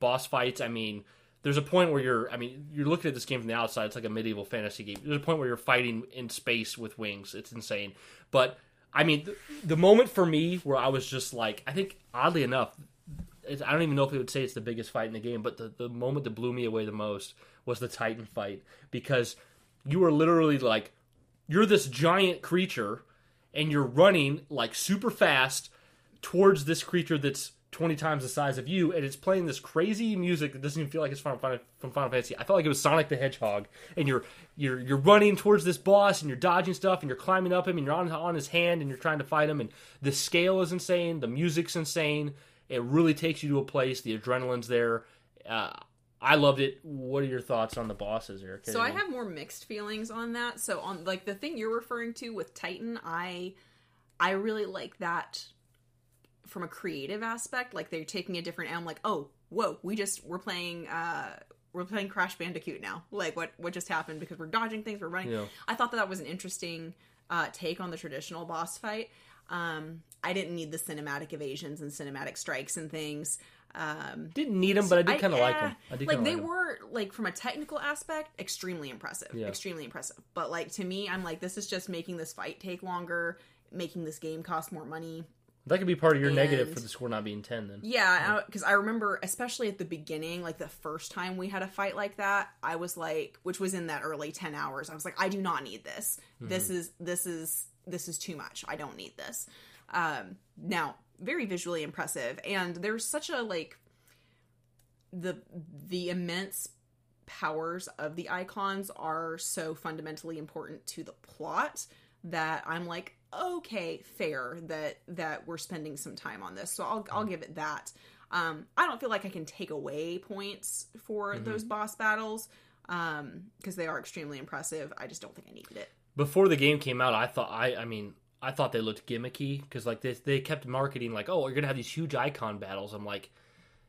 boss fights. I mean, there's a point where you're, I mean, you're looking at this game from the outside. It's like a medieval fantasy game. There's a point where you're fighting in space with wings. It's insane. But I mean, the, the moment for me where I was just like, I think oddly enough, I don't even know if it would say it's the biggest fight in the game, but the, the moment that blew me away the most was the Titan fight because you were literally like you're this giant creature and you're running like super fast towards this creature that's 20 times the size of you and it's playing this crazy music that doesn't even feel like it's from Final, from Final Fantasy. I felt like it was Sonic the Hedgehog and you're you're you're running towards this boss and you're dodging stuff and you're climbing up him and you're on on his hand and you're trying to fight him and the scale is insane, the music's insane. It really takes you to a place, the adrenaline's there. Uh, I loved it. What are your thoughts on the bosses, Eric? So I have more mixed feelings on that. So on like the thing you're referring to with Titan, I I really like that from a creative aspect. Like they're taking a different. I'm like, oh, whoa, we just we're playing. uh we're playing Crash Bandicoot now. Like what what just happened because we're dodging things, we're running. Yeah. I thought that that was an interesting uh, take on the traditional boss fight. Um, I didn't need the cinematic evasions and cinematic strikes and things. Um, Didn't need them, but I did kind of like them. I did like they like were like from a technical aspect, extremely impressive. Yeah. Extremely impressive. But like to me, I'm like, this is just making this fight take longer, making this game cost more money. That could be part of your and, negative for the score not being ten. Then, yeah, because yeah. I, I, remember, especially at the beginning, like the first time we had a fight like that, I was like, which was in that early ten hours, I was like, I do not need this. Mm-hmm. This is this is this is too much. I don't need this. Um, now, very visually impressive, and there's such a like the the immense powers of the icons are so fundamentally important to the plot that I'm like, okay, fair that that we're spending some time on this. So I'll I'll give it that. Um, I don't feel like I can take away points for mm-hmm. those boss battles um, because they are extremely impressive. I just don't think I needed it. Before the game came out, I thought I I mean I thought they looked gimmicky because like they they kept marketing like oh you're gonna have these huge icon battles. I'm like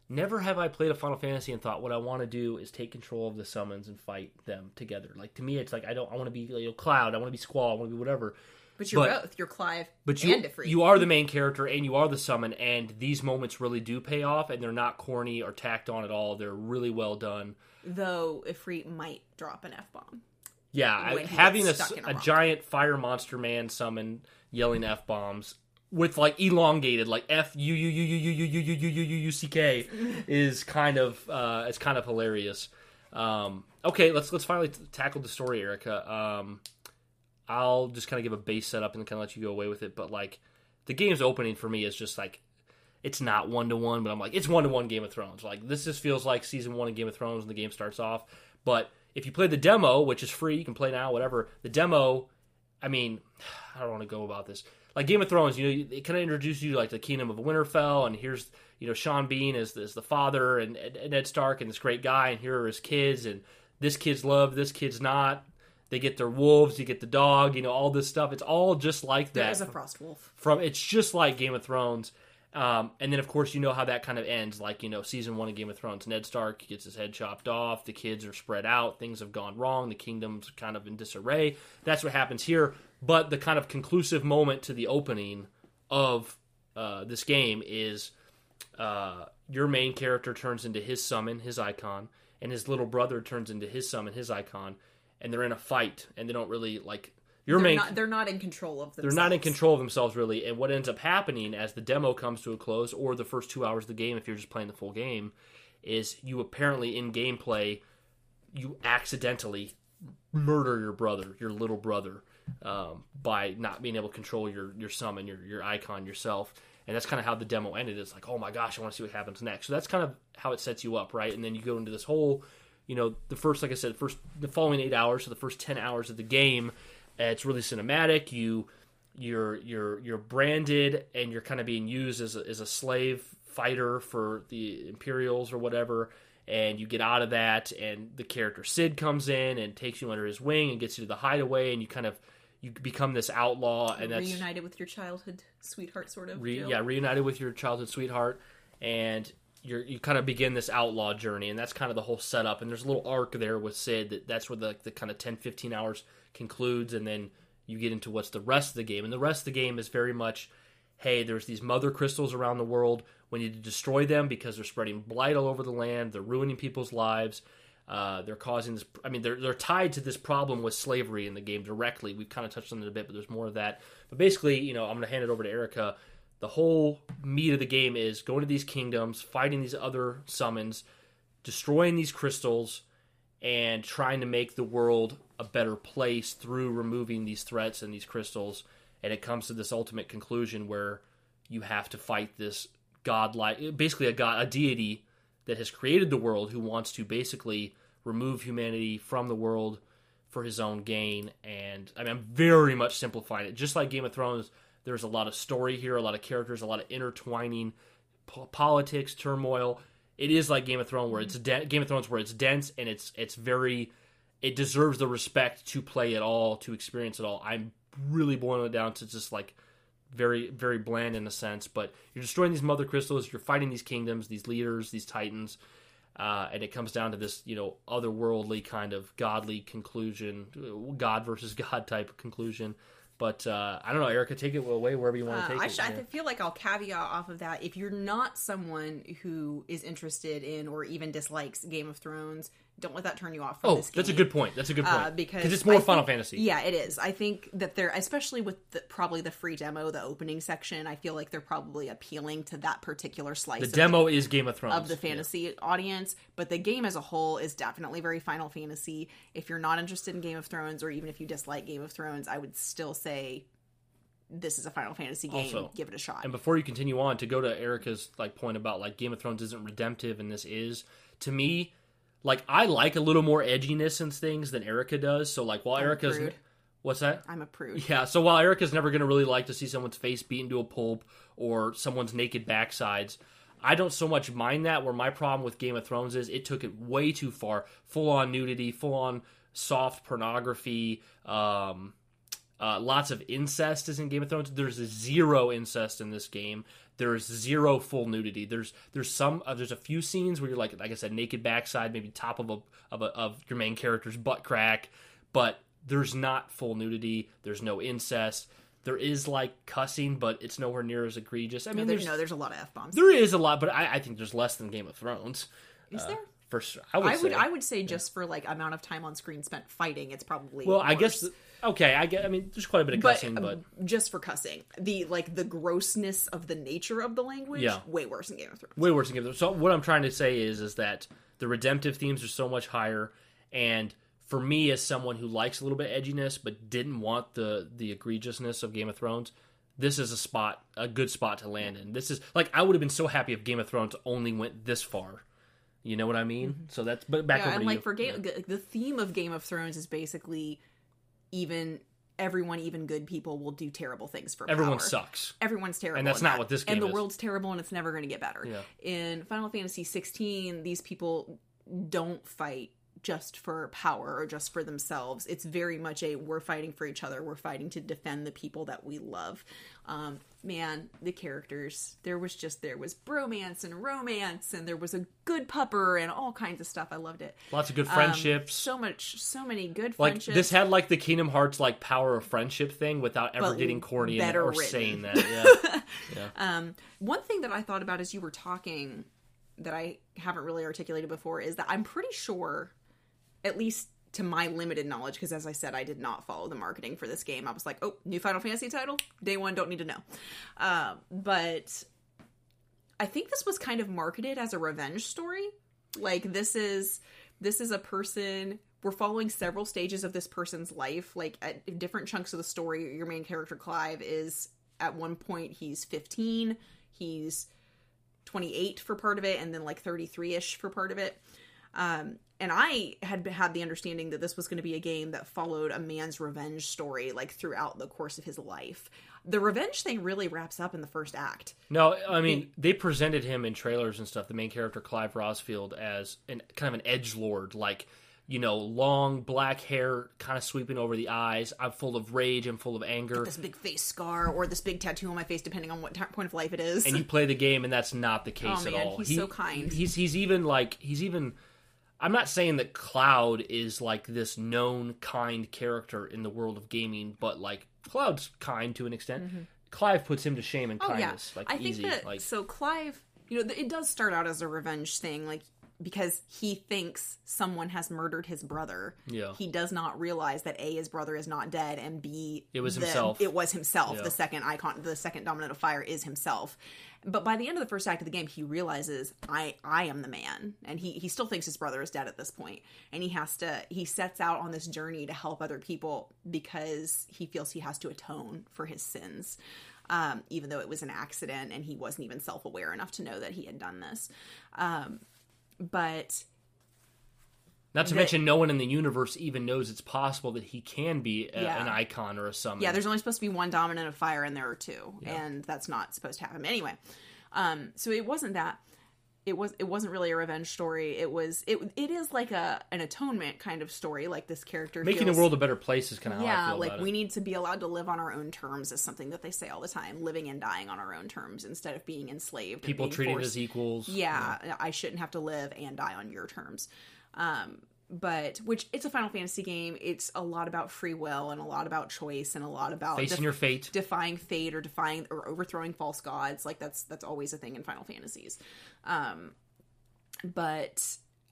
never have I played a Final Fantasy and thought what I want to do is take control of the summons and fight them together. Like to me, it's like I don't I want to be you know, Cloud, I want to be Squall, I want to be whatever. But you're but, both. You're Clive but you, You are the main character and you are the summon, and these moments really do pay off, and they're not corny or tacked on at all. They're really well done. Though Ifrit might drop an F bomb. Yeah, having a, a, a giant fire monster man summon yelling f bombs with like elongated like f u u u u u u u u u u u u c k is kind of uh it's kind of hilarious um okay let's let's finally tackle the story Erika um i'll just kind of give a base setup and kind of let you go away with it but like the game's opening for me is just like it's not one to one but i'm like it's one to one game of thrones like this just feels like season one of game of thrones when the game starts off but if you play the demo which is free you can play now whatever the demo i mean [SIGHS] i don't want to go about this like Game of Thrones, you know, it kind of introduces you to, like the Kingdom of Winterfell, and here's you know Sean Bean as, as the father, and, and Ned Stark, and this great guy, and here are his kids, and this kid's loved, this kid's not. They get their wolves, you get the dog, you know, all this stuff. It's all just like that. There's a frost wolf. From it's just like Game of Thrones. Um, and then, of course, you know how that kind of ends. Like, you know, season one of Game of Thrones, Ned Stark gets his head chopped off. The kids are spread out. Things have gone wrong. The kingdom's kind of in disarray. That's what happens here. But the kind of conclusive moment to the opening of uh, this game is uh, your main character turns into his summon, his icon, and his little brother turns into his summon, his icon. and they're in a fight and they don't really like they're main not, they're not in control of themselves. they're not in control of themselves really. And what ends up happening as the demo comes to a close or the first two hours of the game if you're just playing the full game is you apparently in gameplay you accidentally murder your brother your little brother um, by not being able to control your your summon your your icon yourself. And that's kind of how the demo ended. It's like oh my gosh i want to see what happens next. So that's kind of how it sets you up right? And then you go into this whole you know the first like i said first the following eight hours so the first 10 hours of the game Uh, it's really cinematic you you're you're you're branded and you're kind of being used as a, as a slave fighter for the imperials or whatever and you get out of that and the character Cid comes in and takes you under his wing and gets you to the hideaway and you kind of you become this outlaw and that's reunited with your childhood sweetheart, sort of. re, yeah reunited with your childhood sweetheart and you're, you kind of begin this outlaw journey and that's kind of the whole setup and there's a little arc there with Cid that that's where the, the kind of 10 15 hours concludes and then you get into what's the rest of the game. And the rest of the game is very much hey there's these mother crystals around the world. We need to destroy them because they're spreading blight all over the land. They're ruining people's lives. Uh, they're causing this i mean they're, they're tied to this problem with slavery in the game directly. We've kind of touched on it a bit but there's more of that. But basically you know i'm going to hand it over to Erika. The whole meat of the game is going to these kingdoms fighting these other summons destroying these crystals and trying to make the world a better place through removing these threats and these crystals and it comes to this ultimate conclusion where you have to fight this godlike basically a god a deity that has created the world who wants to basically remove humanity from the world for his own gain. And I mean I'm very much simplifying it. Just like Game of Thrones there's a lot of story here a lot of characters a lot of intertwining po- politics turmoil. It is like Game of Thrones where it's de- Game of Thrones where it's dense and it's it's very it deserves the respect to play it all to experience it all. I'm really boiling it down to just like very very bland in a sense but you're destroying these mother crystals you're fighting these kingdoms these leaders these titans uh, and it comes down to this you know otherworldly kind of godly conclusion god versus [LAUGHS] god type of conclusion. But uh, i don't know Erika take it away wherever you want to Uh, take I, it. sh- I feel like I'll caveat off of that. If you're not someone who is interested in or even dislikes Game of Thrones, don't let that turn you off from oh this game. that's a good point that's a good point Uh, because it's more I final think- fantasy Yeah, it is. I think that they're especially with the, probably the free demo, the opening section. I feel like they're probably appealing to that particular slice the demo is game of thrones of the fantasy audience, but the game as a whole is definitely very Final Fantasy. If you're not interested in Game of Thrones, or even if you dislike Game of Thrones, I would still say this is a Final Fantasy game. Also, Give it a shot. And before you continue on, to go to Erika's like point about like Game of Thrones isn't redemptive and this is, to me, like I like a little more edginess in things than Erika does. So like while I'm Erika's what's that? I'm a prude. Yeah, so while Erika's never gonna really like to see someone's face beaten to a pulp or someone's naked backsides, I don't so much mind that. Where my problem with Game of Thrones is it took it way too far. Full on nudity, full on soft pornography, um, uh, lots of incest is in Game of Thrones. There's zero incest in this game. There's zero full nudity. There's there's some uh, there's a few scenes where you're like like I said naked backside, maybe top of a of a, of your main character's butt crack, but there's not full nudity. There's no incest. There is like cussing, but it's nowhere near as egregious. I No, mean, there's, there's no, there's a lot of f bombs. there is a lot, but I, I think there's less than Game of Thrones. Is there? For sure, I would. I would say. I would say just for like amount of time on screen spent fighting, it's probably well, I guess. worse. Okay, I get. I mean, there's quite a bit of cussing, but um, just for cussing, the like the grossness of the nature of the language, Yeah. way worse in Game of Thrones. way worse than Game of Thrones. So what I'm trying to say is, is that the redemptive themes are so much higher, and for me, as someone who likes a little bit of edginess but didn't want the the egregiousness of Game of Thrones, this is a spot, a good spot to land in. This is like I would have been so happy if Game of Thrones only went this far. You know what I mean? So that's but back Mm-hmm. Yeah, over and like you. for game, the theme of Game of Thrones is basically even everyone, even good people, will do terrible things for Everyone power. sucks. Everyone's terrible, And that's not that. what this And the is. world's terrible, and it's never going to get better. Yeah. In Final Fantasy 16, these people don't fight just for power or just for themselves. It's very much a we're fighting for each other. We're fighting to defend the people that we love. Um, man, the characters. There was just there was bromance and romance, and there was a good pupper and all kinds of stuff. I loved it. Lots of good Um, friendships. so much, so many good like friendships. this had like the Kingdom Hearts like power of friendship thing without ever But getting corny or written. saying that. [LAUGHS] Yeah. [LAUGHS] Um. One thing that I thought about as you were talking that I haven't really articulated before is that I'm pretty sure, at least to my limited knowledge, because as I said, I did not follow the marketing for this game. I was like, oh, new Final Fantasy title, day one, don't need to know. Uh, but I think this was kind of marketed as a revenge story. Like this is this is a person we're following several stages of this person's life like at different chunks of the story your main character clive is at one point he's 15 he's 28 for part of it and then like 33ish for part of it um, and i had had the understanding that this was going to be a game that followed a man's revenge story like throughout the course of his life the revenge thing really wraps up in the first act No, I mean they presented him in trailers and stuff. The main character Clive Rosfield as an kind of an edge lord, like you know, long black hair, kind of sweeping over the eyes. I'm full of rage. I'm full of anger. this big face scar or this big tattoo on my face depending on what t- point of life it is and you play the game, and that's not the oh, case Oh, at man, all. he's so kind. He's he's even like he's even. I'm not saying that Cloud is like this known kind character in the world of gaming, but like Cloud's kind to an extent. Clive puts him to shame and Mm-hmm. Oh kindness, yeah, like I think easy. that like so Clive, you know, it does start out as a revenge thing, like because he thinks someone has murdered his brother. Yeah. he does not realize that a his brother is not dead, and b It was the- himself. It was himself. Yeah. The second icon, the second dominant of fire, is himself. But by the end of the first act of the game, he realizes I I am the man, and he he still thinks his brother is dead at this point, and he has to he sets out on this journey to help other people because he feels he has to atone for his sins um, even though it was an accident and he wasn't even self aware enough to know that he had done this. Um, but Not to the- mention, no one in the universe even knows it's possible that he can be a, Yeah. an icon or a summon. yeah, there's only supposed to be one dominant of fire, and there are two, and that's not supposed to happen anyway. Um, so it wasn't that. It was. It wasn't really a revenge story. It was. It. It is like a an atonement kind of story. Like this character making feels, the world a better place is kind of how I yeah, like we it. need to be allowed to live on our own terms is something that they say all the time. Living and dying on our own terms instead of being enslaved. People being treated forced- as equals. yeah, I shouldn't have to live and die on your terms. Um, but which it's a Final Fantasy game. It's a lot about free will and a lot about choice and a lot about facing def- your fate. defying fate or defying or overthrowing false gods. Like that's that's always a thing in Final Fantasies. Um, but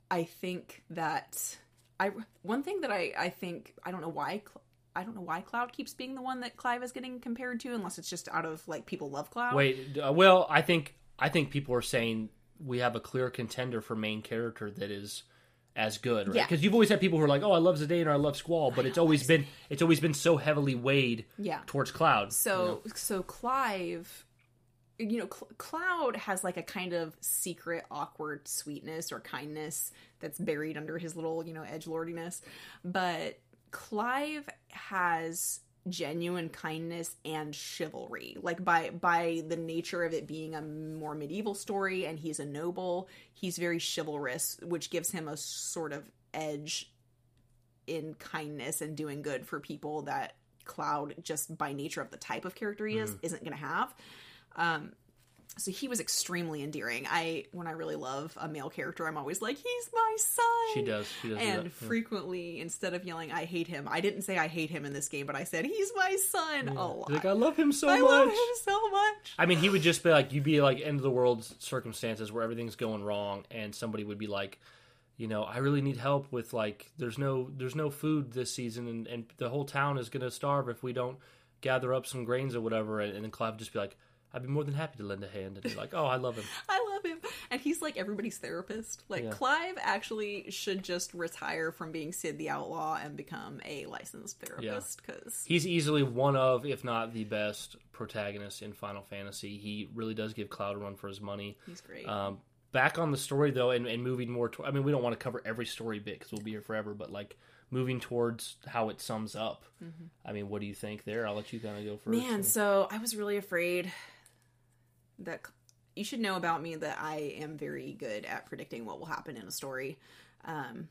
I think that I one thing that I I think I don't know why. Cl- I don't know why Cloud keeps being the one that Clive is getting compared to, unless it's just out of like people love Cloud. Wait, uh, well, I think I think people are saying we have a clear contender for main character that is as good, right? Yeah. Because you've always had people who are like, "Oh, I love Zidane or I love Squall," but it's always been it's always been so heavily weighed Yeah. towards Cloud. So so Clive, you know, Cl- Cloud has like a kind of secret, awkward sweetness or kindness that's buried under his little, you know, edge lordiness. But Clive has genuine kindness and chivalry like by by the nature of it being a more medieval story and he's a noble he's very chivalrous which gives him a sort of edge in kindness and doing good for people that Cloud, just by nature of the type of character he is, isn't going to have. Um, so he was extremely endearing. I when I really love a male character, I'm always like, "He's my son." She does. She does. do And. Yeah. frequently, instead of yelling, "I hate him," I didn't say I hate him in this game, but I said he's my son a lot. Like, I love him so I much. I love him so much. I mean, he would just be like, you'd be like end of the world circumstances where everything's going wrong, and somebody would be like, you know, I really need help with like, there's no, there's no food this season, and, and the whole town is gonna starve if we don't gather up some grains or whatever. And, and then Clive would just be like, I'd be more than happy to lend a hand, and be like, oh, I love him. [LAUGHS] I love him. And he's like everybody's therapist. Like Yeah. Clive actually should just retire from being Cid the Outlaw and become a licensed therapist because He's easily one of, if not the best protagonist in Final Fantasy. He really does give Cloud a run for his money. he's great. Um, back on the story though, and, and moving more. To, I mean, we don't want to cover every story bit because we'll be here forever. But like moving towards how it sums up. I mean, what do you think there? I'll let you kind of go first. Man, so I was really afraid that you should know about me that I am very good at predicting what will happen in a story. Um,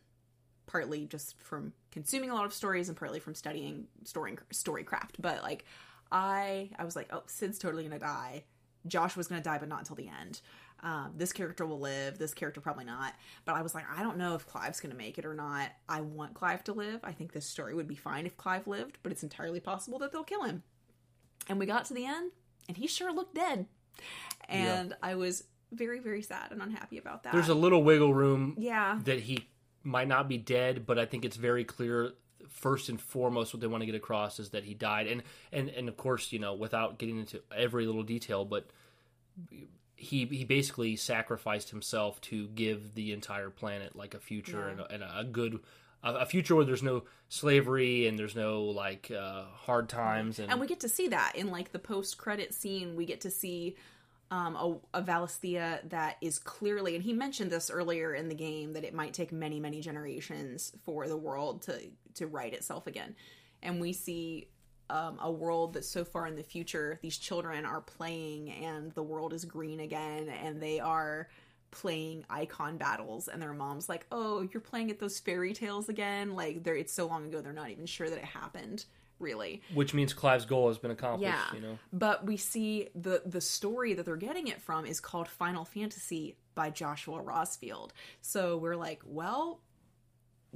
partly just from consuming a lot of stories and partly from studying story storycraft. But like, I I was like, oh, Cid's totally gonna die. Josh was gonna die, but not until the end. Um, this character will live. This character probably not. But I was like, I don't know if Clive's gonna make it or not. I want Clive to live. I think this story would be fine if Clive lived, but it's entirely possible that they'll kill him. And we got to the end, and he sure looked dead. And I was very, very sad and unhappy about that. there's a little wiggle room yeah, that he might not be dead, but I think it's very clear. First and foremost, what they want to get across is that he died, and and and of course, you know, without getting into every little detail, but he he basically sacrificed himself to give the entire planet like a future Yeah. and, a, and a good a, future where there's no slavery and there's no like uh, hard times and, and we get to see that in like the post credit scene. We get to see um, a, a Valisthea that is clearly and he mentioned this earlier in the game that it might take many many generations for the world to to right itself again. And we see um, a world that's so far in the future these children are playing and the world is green again and they are playing icon battles and their mom's like oh you're playing at those fairy tales again like they're it's so long ago they're not even sure that it happened really which means Clive's goal has been accomplished. yeah. You know, But we see the the story that they're getting it from is called Final Fantasy by Joshua Rosfield. So we're like, well,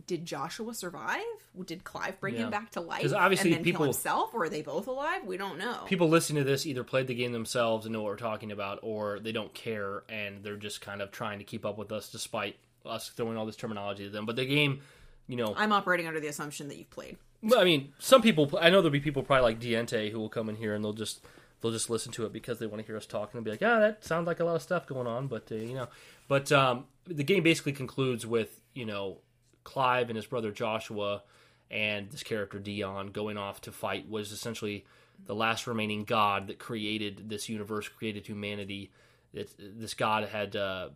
did Joshua survive? Did Clive bring Yeah. him back to life? 'Cause obviously and then people- kill himself, or are they both alive? We don't know. people listening to this either played the game themselves and know what we're talking about, or they don't care and they're just kind of trying to keep up with us despite us throwing all this terminology to them. But the game, you know, I'm operating under the assumption that you've played. Well, I mean, some people. I know there'll be people probably like Diente who will come in here and they'll just they'll just listen to it because they want to hear us talking and be like, "Yeah, that sounds like a lot of stuff going on." But uh, you know, but um, the game basically concludes with you know Clive and his brother Joshua and this character Dion going off to fight was essentially the last remaining god that created this universe, created humanity. It's, this god had uh,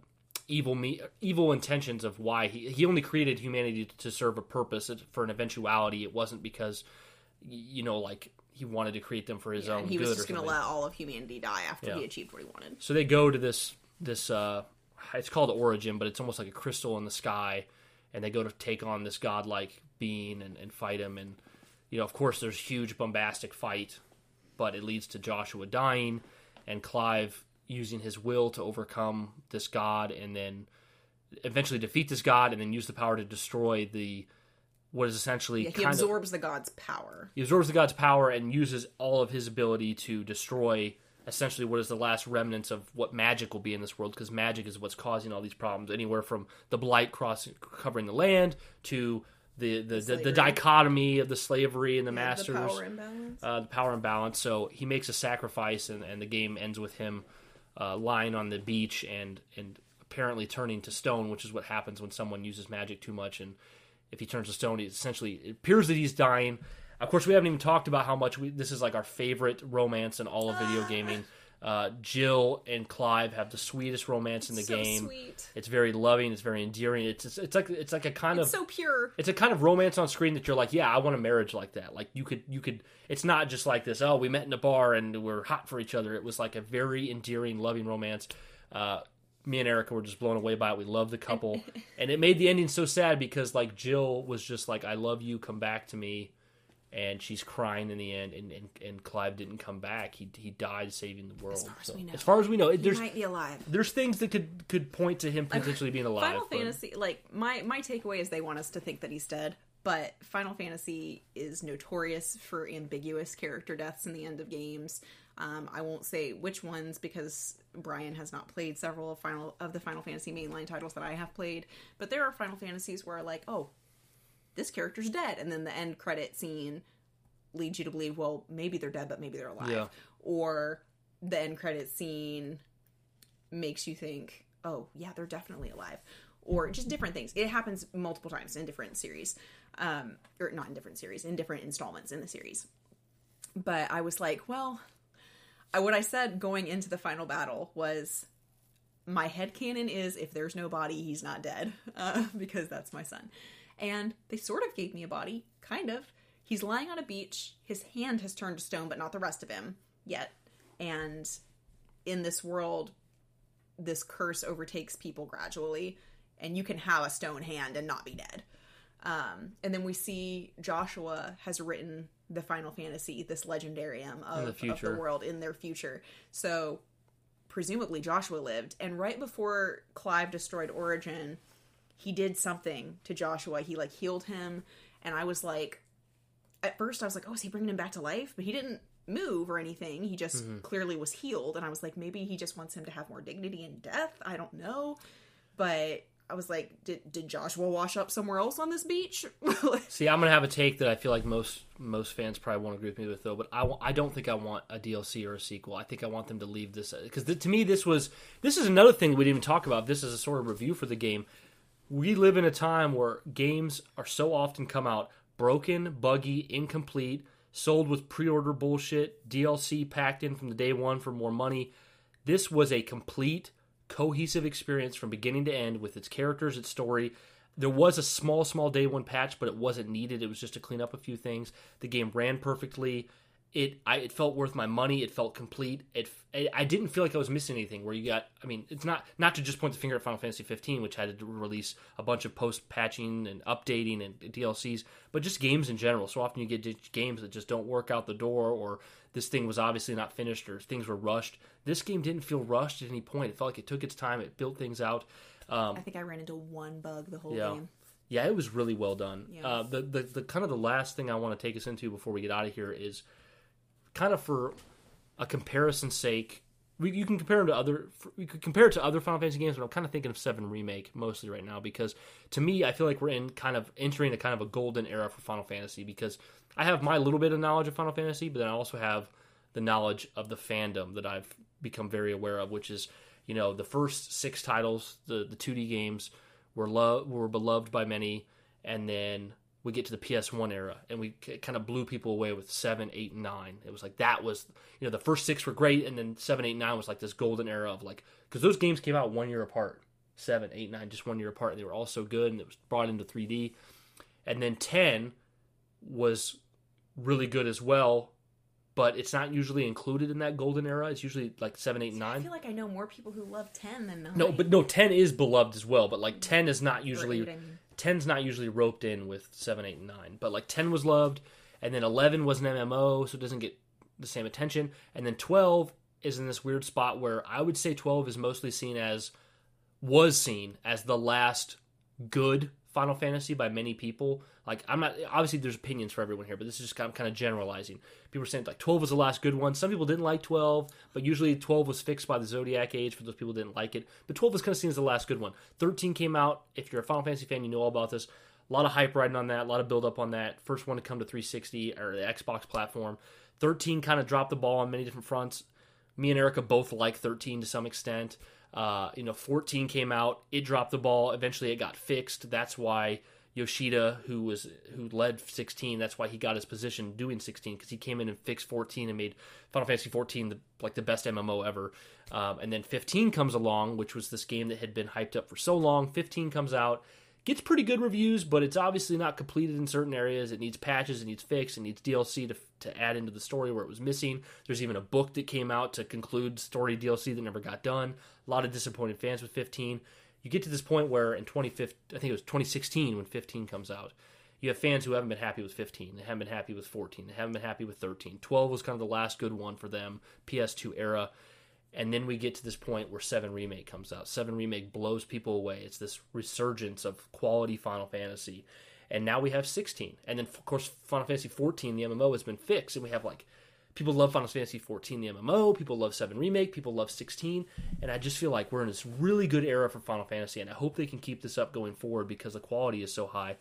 evil me evil intentions of why he he only created humanity to serve a purpose for an eventuality. It wasn't because you know like he wanted to create them for his own and he was just going to let all of humanity die after Yeah. he achieved what he wanted. So they go to this this uh it's called Origin, but it's almost like a crystal in the sky, and they go to take on this godlike being and, and fight him. And you know, of course, there's huge bombastic fight, but it leads to Joshua dying and Clive using his will to overcome this god, and then eventually defeat this god, and then use the power to destroy the what is essentially Yeah, he kind of absorbs the god's power. he absorbs the god's power and uses all of his ability to destroy essentially what is the last remnants of what magic will be in this world because magic is what's causing all these problems anywhere from the blight crossing covering the land to the the, the, the, dichotomy of the slavery and the The masters power imbalance. uh, the power imbalance. So he makes a sacrifice, and, and the game ends with him uh, lying on the beach and and apparently turning to stone, which is what happens when someone uses magic too much. And if he turns to stone, he essentially it appears that he's dying. Of course, we haven't even talked about how much we, this is like our favorite romance in all of video gaming. Uh, Jill and Clive have the sweetest romance in the so game. sweet. It's very loving. It's very endearing. It's it's, it's like it's like a kind It's of so pure. it's a kind of romance on screen that you're like, yeah, I want a marriage like that. Like you could, you could. It's not just like this. Oh, we met in a bar and we're hot for each other. It was like a very endearing, loving romance. Uh, me and Erika were just blown away by it. We love the couple, [LAUGHS] and it made the ending so sad because like Jill was just like, "I love you, come back to me," and she's crying in the end. And, and, and Clive didn't come back. He he died saving the world. As far as we know. As far as we know, it, He there's might be alive. there's things that could could point to him potentially being alive. Final but- Fantasy, like my my takeaway is they want us to think that he's dead, but Final Fantasy is notorious for ambiguous character deaths in the end of games. Um, I won't say which ones because Bryan has not played several of final of the Final Fantasy mainline titles that I have played, but there are Final Fantasies where like, oh, this character's dead, and then the end credit scene leads you to believe, well, maybe they're dead, but maybe they're alive, Yeah. or the end credit scene makes you think, oh, yeah, they're definitely alive. Or just different things. It happens multiple times in different series. Um, or not in different series, in different installments in the series. But I was like, well, I, what I said going into the final battle was my head headcanon is if there's no body, he's not dead. [LAUGHS] Uh, because that's my son. And they sort of gave me a body, kind of. He's lying on a beach. His hand has turned to stone, but not the rest of him yet. And in this world, this curse overtakes people gradually, and you can have a stone hand and not be dead. Um, and then we see Joshua has written the Final Fantasy, this legendarium of the of the world in their future. So presumably Joshua lived, and right before Clive destroyed Origin, he did something to Joshua. He like healed him, and I was like, at first I was like, oh, is he bringing him back to life? But he didn't move or anything. He just Mm-hmm. clearly was healed, and I was like, maybe he just wants him to have more dignity in death. I don't know, but I was like, did did Joshua wash up somewhere else on this beach? [LAUGHS] See, I'm gonna have a take that I feel like most most fans probably won't agree with me with though, but I, I don't think I want a DLC or a sequel. I think I want them to leave this because to me this was this is another thing we didn't even talk about. This is a sort of review for the game. We live in a time where games are so often come out broken, buggy, incomplete, sold with pre-order bullshit, DLC packed in from the day one for more money. This was a complete cohesive experience from beginning to end with its characters, its story. There was a small, small day one patch, but it wasn't needed. It was just to clean up a few things. The game ran perfectly. It I, it felt worth my money. It felt complete. It I didn't feel like I was missing anything. Where you got, I mean, it's not not to just point the finger at Final Fantasy 15, which had to release a bunch of post patching and updating and DLCs, but just games in general. So often you get games that just don't work out the door, or this thing was obviously not finished, or things were rushed. This game didn't feel rushed at any point. It felt like it took its time. It built things out. Um, I think I ran into one bug the whole yeah. game. Yeah, it was really well done. Yeah. Uh, the, the the kind of the last thing I want to take us into before we get out of here is kind of for a comparison's sake. We, you can compare them to other. We could compare it to other Final Fantasy games, but I'm kind of thinking of Seven Remake mostly right now because to me, I feel like we're in kind of entering a kind of a golden era for Final Fantasy because I have my little bit of knowledge of Final Fantasy, but then I also have the knowledge of the fandom that I've become very aware of, which is you know the first six titles, the the 2D games were lo- were beloved by many, and then we get to the PS1 era and we kind of blew people away with 7, 8, 9. It was like that was, you know, the first six were great and then 7, 8, 9 was like this golden era of like, because those games came out one year apart. 7, 8, 9, just one year apart. And they were all so good and it was brought into 3D. And then 10 was really good as well, but it's not usually included in that golden era. It's usually like 7, 8, 9. I feel like I know more people who love 10 than 9. No, but no, 10 is beloved as well, but like mm. 10 is not usually. Eight, I mean 10's not usually roped in with 7, 8, and 9. But like 10 was loved, and then 11 was an MMO, so it doesn't get the same attention. And then 12 is in this weird spot where I would say 12 is mostly seen as, was seen as the last good Final Fantasy by many people. Like I'm not obviously there's opinions for everyone here, but this is just kind of, kind of generalizing. People are saying like 12 was the last good one. Some people didn't like 12, but usually 12 was fixed by the Zodiac Age for those people didn't like it. But 12 was kind of seen as the last good one. 13 came out. If you're a Final Fantasy fan, you know all about this. A lot of hype riding on that, a lot of build up on that. First one to come to 360 or the Xbox platform. 13 kind of dropped the ball on many different fronts. Me and Erica both like 13 to some extent. Uh, you know, 14 came out, it dropped the ball. Eventually, it got fixed. That's why Yoshida, who was who led 16, that's why he got his position doing 16 because he came in and fixed 14 and made Final Fantasy 14 the, like the best MMO ever. Um, and then 15 comes along, which was this game that had been hyped up for so long. 15 comes out gets pretty good reviews, but it's obviously not completed in certain areas. It needs patches, it needs fix, it needs DLC to, to add into the story where it was missing. There's even a book that came out to conclude story DLC that never got done. A lot of disappointed fans with 15. You get to this point where in 2015, I think it was 2016 when 15 comes out, you have fans who haven't been happy with 15. They haven't been happy with 14. They haven't been happy with 13. 12 was kind of the last good one for them, PS2 era. And then we get to this point where 7 Remake comes out. 7 Remake blows people away. It's this resurgence of quality Final Fantasy. And now we have 16. And then, of course, Final Fantasy 14, the MMO, has been fixed. And we have like, people love Final Fantasy 14, the MMO. People love 7 Remake. People love 16. And I just feel like we're in this really good era for Final Fantasy. And I hope they can keep this up going forward because the quality is so high.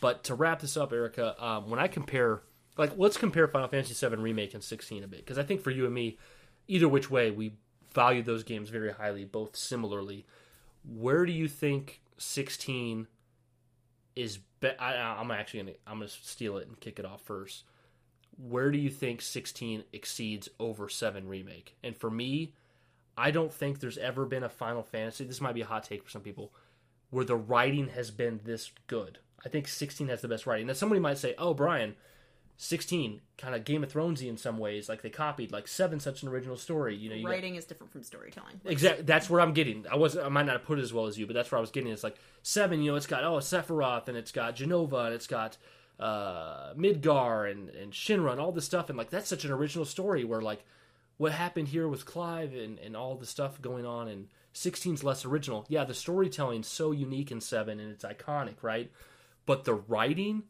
But to wrap this up, Erika, um, when I compare, like, let's compare Final Fantasy 7 Remake and 16 a bit. Because I think for you and me, either which way, we value those games very highly, both similarly. Where do you think 16 is? Be- I, am actually gonna I'm gonna steal it and kick it off first. Where do you think 16 exceeds over 7 remake? And for me, I don't think there's ever been a Final Fantasy. This might be a hot take for some people, where the writing has been this good. I think 16 has the best writing. Now somebody might say, "Oh, Bryan, 16 kind of Game of Thronesy in some ways. Like they copied like seven such an original story. You know, you writing got... is different from storytelling. Exactly. That's where I'm getting. I was I might not have put it as well as you, but that's where I was getting. It's like seven. You know, it's got oh Sephiroth and it's got Jenova and it's got uh Midgar and and Shinra and all this stuff. And like that's such an original story where like what happened here with Clive and and all the stuff going on and 16's less original. Yeah, the storytelling's so unique in seven and it's iconic, right? But the writing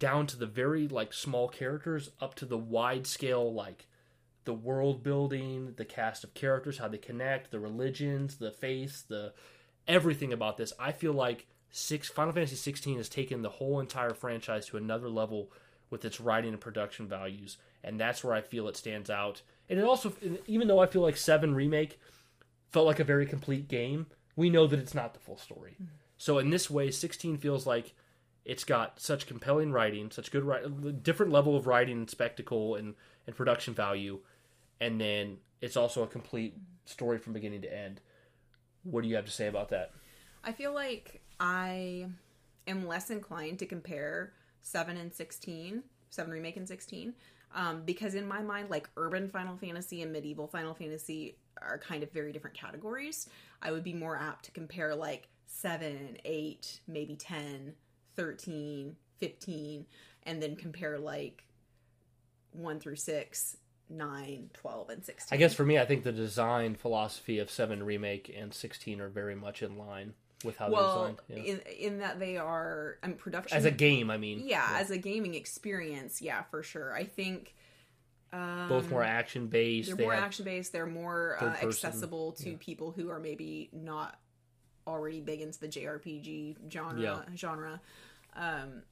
down to the very like small characters up to the wide scale like the world building, the cast of characters, how they connect, the religions, the faiths, the everything about this. I feel like six Final Fantasy 16 has taken the whole entire franchise to another level with its writing and production values, and that's where I feel it stands out. And it also, even though I feel like Seven remake felt like a very complete game, we know that it's not the full story. Mm-hmm. So in this way, 16 feels like it's got such compelling writing, such good different level of writing and spectacle and, and production value, and then it's also a complete story from beginning to end. What do you have to say about that? I feel like I am less inclined to compare 7 and 16, 7 Remake and 16, um, because in my mind, like urban Final Fantasy and medieval Final Fantasy are kind of very different categories. I would be more apt to compare like 7, 8, maybe 10, 13, 15, and then compare like 1 through 6 9, 12, and 16. I guess for me, I think the design philosophy of 7 Remake and 16 are very much in line with how well, they're designed. Yeah. In, in that they are, I mean, production. As a game, I mean. Yeah, yeah. as a gaming experience, yeah, for sure. I think. Um, Both more action based. They're they more action based. They're more uh, accessible to yeah. people who are maybe not already big into the JRPG genre. Genre, um,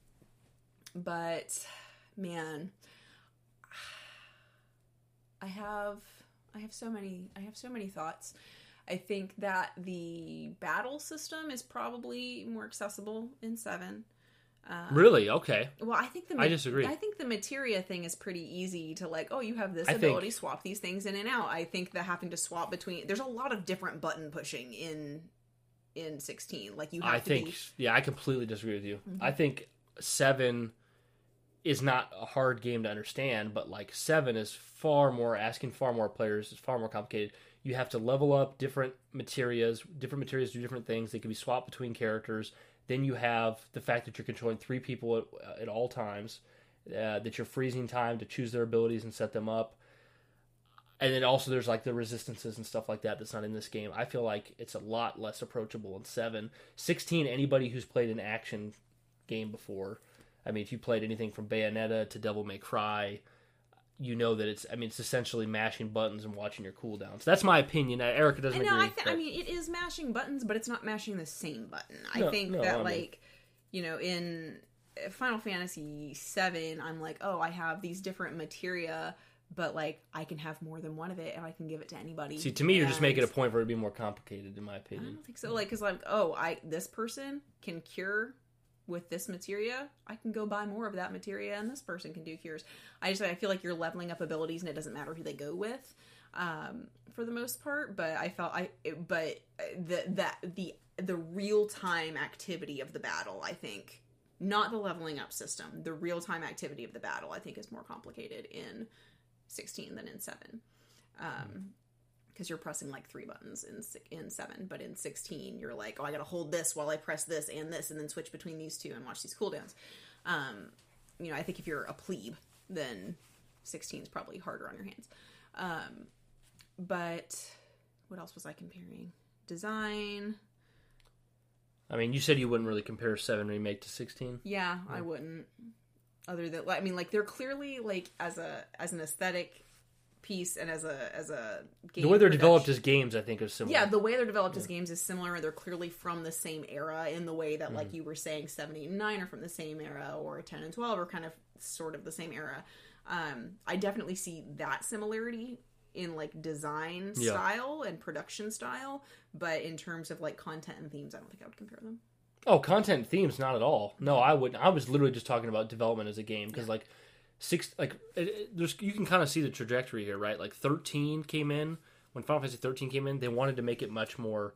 but man, I have I have so many I have so many thoughts. I think that the battle system is probably more accessible in seven. Um, really? Okay. Well, I think the I disagree. I think the materia thing is pretty easy to like. Oh, you have this I ability, think, swap these things in and out. I think that having to swap between there's a lot of different button pushing in in 16. Like you have I think be... yeah, I completely disagree with you. Mm-hmm. I think 7 is not a hard game to understand, but like seven is far more asking far more players. It's far more complicated. You have to level up different materials. Different materials do different things. They can be swapped between characters. Then you have the fact that you're controlling three people at, at all times. Uh, that you're freezing time to choose their abilities and set them up. And then also there's like the resistances and stuff like that that's not in this game. I feel like it's a lot less approachable in 7. 16 anybody who's played an action game before I mean, if you played anything from Bayonetta to Devil May Cry, you know that it's. I mean, it's essentially mashing buttons and watching your cooldowns. That's my opinion. Erika doesn't. No, agree, I, th- I mean it is mashing buttons, but it's not mashing the same button. I think no, that I mean... like, you know, in Final Fantasy VII, I'm like, oh, I have these different materia but like I can have more than one of it and I can give it to anybody. See, to me, you're just making a point for it to be more complicated, in my opinion. I don't think so. Like, because like, oh, I this person can cure with this materia, I can go buy more of that materia, and this person can do cures. I just I feel like you're leveling up abilities, and it doesn't matter who they go with, um, for the most part. But I felt I, but the that the the real time activity of the battle, I think, not the leveling up system, the real time activity of the battle, I think, is more complicated in 16 than in seven. Um, because you're pressing like three buttons in in seven, but in sixteen you're like, oh, I gotta hold this while I press this and this, and then switch between these two and watch these cooldowns. Um, you know, I think if you're a plebe, then sixteen is probably harder on your hands. Um, but what else was I comparing? Design. I mean, you said you wouldn't really compare seven remake to sixteen. Yeah, yeah. I wouldn't. Other than, I mean, like they're clearly like as a as an aesthetic piece and as a as a game the way they're production. developed as games i think is similar yeah the way they're developed yeah. as games is similar they're clearly from the same era in the way that mm. like you were saying 7 8 and 9 are from the same era or 10 and 12 are kind of sort of the same era um i definitely see that similarity in like design yeah. style and production style but in terms of like content and themes i don't think i would compare them oh content themes not at all no i wouldn't i was literally just talking about development as a game because like six like it, it, there's you can kind of see the trajectory here, right? Like 13 came in when Final Fantasy 13 came in, they wanted to make it much more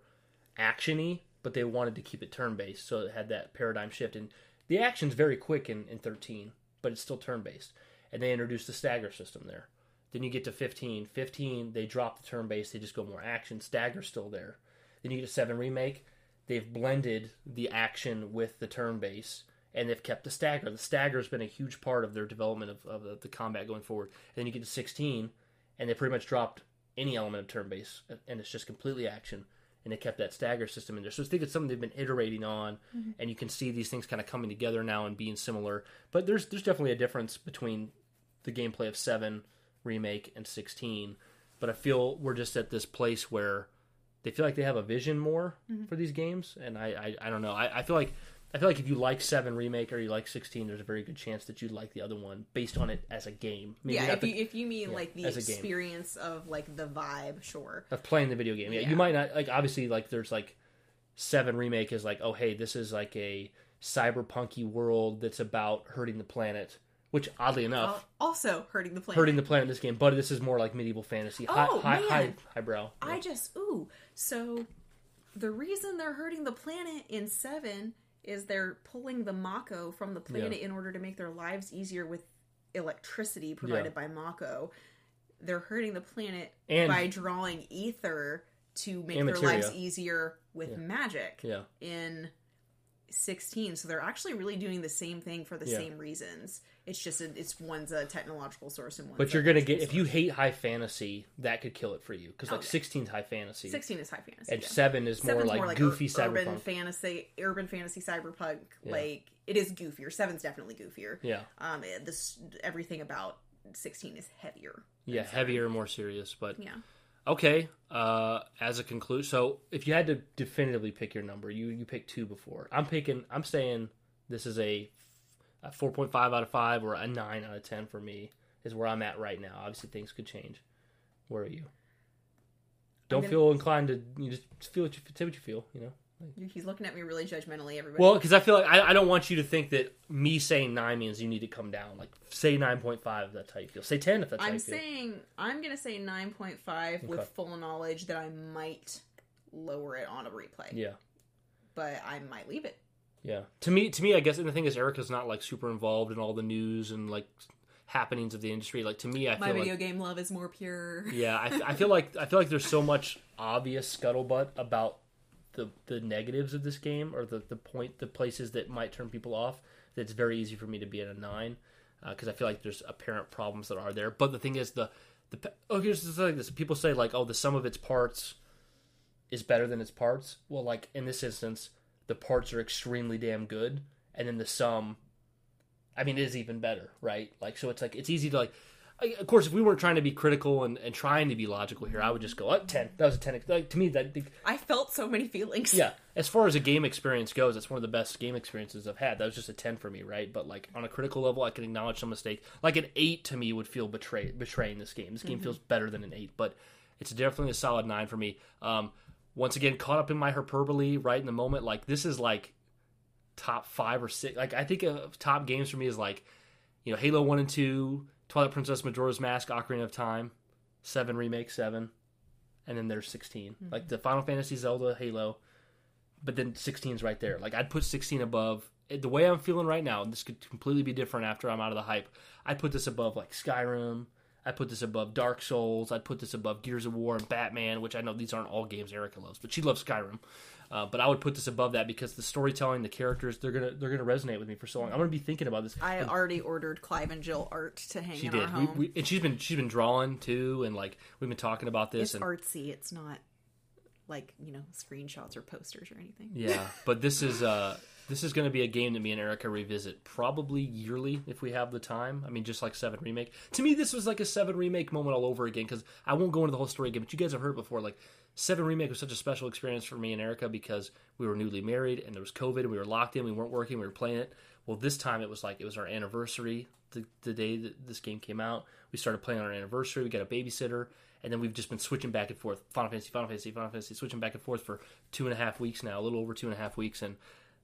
actiony, but they wanted to keep it turn based, so it had that paradigm shift. And the action's very quick in, in 13, but it's still turn based. And they introduced the stagger system there. Then you get to 15. 15, they drop the turn based, they just go more action. Stagger's still there. Then you get a 7 Remake, they've blended the action with the turn base and they've kept the stagger. The stagger has been a huge part of their development of, of the, the, combat going forward. And then you get to 16, and they pretty much dropped any element of turn base, and it's just completely action. And they kept that stagger system in there. So I think it's something they've been iterating on, mm-hmm. and you can see these things kind of coming together now and being similar. But there's there's definitely a difference between the gameplay of 7 remake and 16. But I feel we're just at this place where they feel like they have a vision more Mm-hmm. for these games, and I I, I don't know. I, I feel like I feel like if you like Seven remake or you like Sixteen, there's a very good chance that you'd like the other one based on it as a game. Maybe yeah, if the- you if you mean like the as a game. experience of like the vibe, sure. of playing the video game. Yeah, Yeah. you might not like obviously like there's like seven remake is like oh hey this is like a cyberpunky world that's about hurting the planet, which oddly enough Al- Also hurting the planet. hurting the planet in this game, but this is more like medieval fantasy, high Oh, high, man. high highbrow. I just ooh. So the reason they're hurting the planet in seven is they're pulling the Mako from the planet in order to make their lives easier with electricity provided Yeah. by Mako. They're hurting the planet And- by drawing ether to make their lives easier with magic yeah, in 16 so they're actually really doing the same thing for the Yeah. same reasons it's just a, it's one's a technological source and one but you're gonna get if you hate high fantasy, that could kill it for you because Oh, like yeah. 16 high fantasy 16 is high fantasy and yeah. seven is more Seven's like, goofy ur- urban fantasy, urban fantasy cyberpunk. Like it is goofier. Seven's definitely goofier. yeah, Um, this everything about sixteen is heavier. yeah, heavier, more serious, but Yeah, Okay. Uh, as a conclusion, so if you had to definitively pick your number, you you picked two before. I'm picking. I'm saying this is a, a 4.5 out of five or a nine out of ten for me is where I'm at right now. Obviously, things could change. Where are you? Don't gonna- feel inclined to you just feel what you say what you feel. You know. He's looking at me really judgmentally. Everybody. Well, because I feel like I, I don't want you to think that me saying nine means you need to come down. Like say nine point five if that's how you feel. Say ten if that's how I'm you feel. saying I'm gonna say nine point five with full knowledge that I might lower it on a replay, Yeah. but I might leave it. Yeah. To me, to me, I guess, and the thing is, Erika's not like super involved in all the news and like happenings of the industry. Like to me, I My feel video like, game love is more pure. yeah, I, I [LAUGHS] feel like I feel like there's so much obvious scuttlebutt about the the negatives of this game or the the point the places that might turn people off. That it's very easy for me to be at a nine uh, because I feel like there's apparent problems that are there. But the thing is, the the oh here's like this. People say like, oh, the sum of its parts is better than its parts. Well, like in this instance, the parts are extremely damn good, and then the sum, I mean, is even better, right? Like, so it's like it's easy to like. I- Of course, if we weren't trying to be critical and, and trying to be logical here, I would just go, oh, 10. That was a 10. Like, to me, that I felt so many feelings. yeah, as far as a game experience goes, that's one of the best game experiences I've had. That was just a ten for me, right? But like on a critical level, I can acknowledge some mistake. Like an eight to me would feel betray betraying this game. This game feels better than an eight, but it's definitely a solid nine for me. Um, once again, caught up in my hyperbole right in the moment. Like this is like top five or six. Like I think of top games for me is like you know Halo one and two, Twilight Princess, Majora's Mask, Ocarina of Time, seven remake, seven, and then there's 16 mm-hmm. Like the Final Fantasy, Zelda, Halo, but then 16 is right there. Like I'd put 16 above. The way I'm feeling right now, this could completely be different after I'm out of the hype. I put this above like Skyrim. I put this above Dark Souls. I'd put this above Gears of War and Batman, which I know these aren't all games Erika loves, but she loves Skyrim. Uh, but I would put this above that because the storytelling, the characters, they're gonna they're gonna resonate with me for so long. I'm gonna be thinking about this. I already ordered Clive and Jill art to hang She in our did, we, home. we, and she's been she's been drawing too, and like we've been talking about this. it's and artsy. It's not like you know screenshots or posters or anything. Yeah, but this is uh this is going to be a game that me and Erika revisit probably yearly if we have the time. I mean, just like Seven remake. To me, this was like a Seven remake moment all over again because I won't go into the whole story again. But you guys have heard before, like Seven remake was such a special experience for me and Erika because we were newly married and there was COVID and we were locked in. We weren't working. We were playing it. Well, this time it was like it was our anniversary. The, the day that this game came out, we started playing on our anniversary. We got a babysitter, and then we've just been switching back and forth. Final Fantasy, Final Fantasy, Final Fantasy, switching back and forth for two and a half weeks now, a little over two and a half weeks, and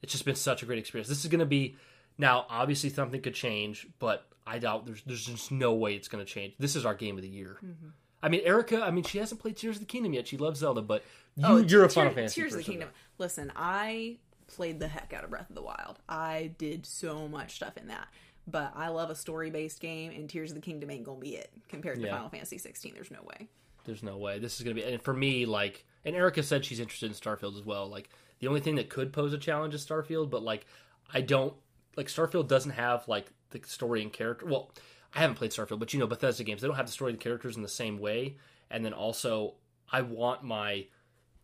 it's just been such a great experience. This is going to be now. Obviously, something could change, but I doubt there's there's just no way it's going to change. This is our game of the year. Mm-hmm. I mean, Erika. I mean, she hasn't played Tears of the Kingdom yet. She loves Zelda, but you, Oh, you're a Tear- Final Fantasy. Tears of the. Kingdom. Listen, I played the heck out of Breath of the Wild. I did so much stuff in that. But I love a story based game, and Tears of the Kingdom ain't gonna be it compared to Yeah. Final Fantasy 16. There's no way. There's no way. This is going to be. And for me, like, and Erika said she's interested in Starfield as well. Like, the only thing that could pose a challenge is Starfield, but like, I don't like Starfield doesn't have like the story and character. Well, I haven't played Starfield, but you know, Bethesda games they don't have the story and the characters in the same way. And then also, I want my,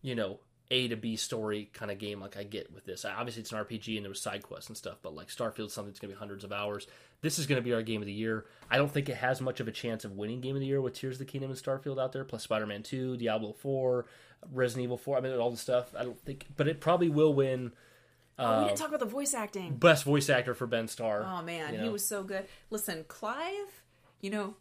you know, A to B story kind of game like I get with this. Obviously, it's an RPG and there was side quests and stuff, but like Starfield's something that's going to be hundreds of hours. This is going to be our game of the year. I don't think it has much of a chance of winning game of the year with Tears of the Kingdom and Starfield out there, plus Spider Man 2, Diablo 4, Resident Evil 4. I mean, all the stuff. I don't think, but it probably will win oh, we didn't uh, talk about the voice acting. best voice actor for Ben Starr. Oh man, you he was so good. Listen, Clive, you know,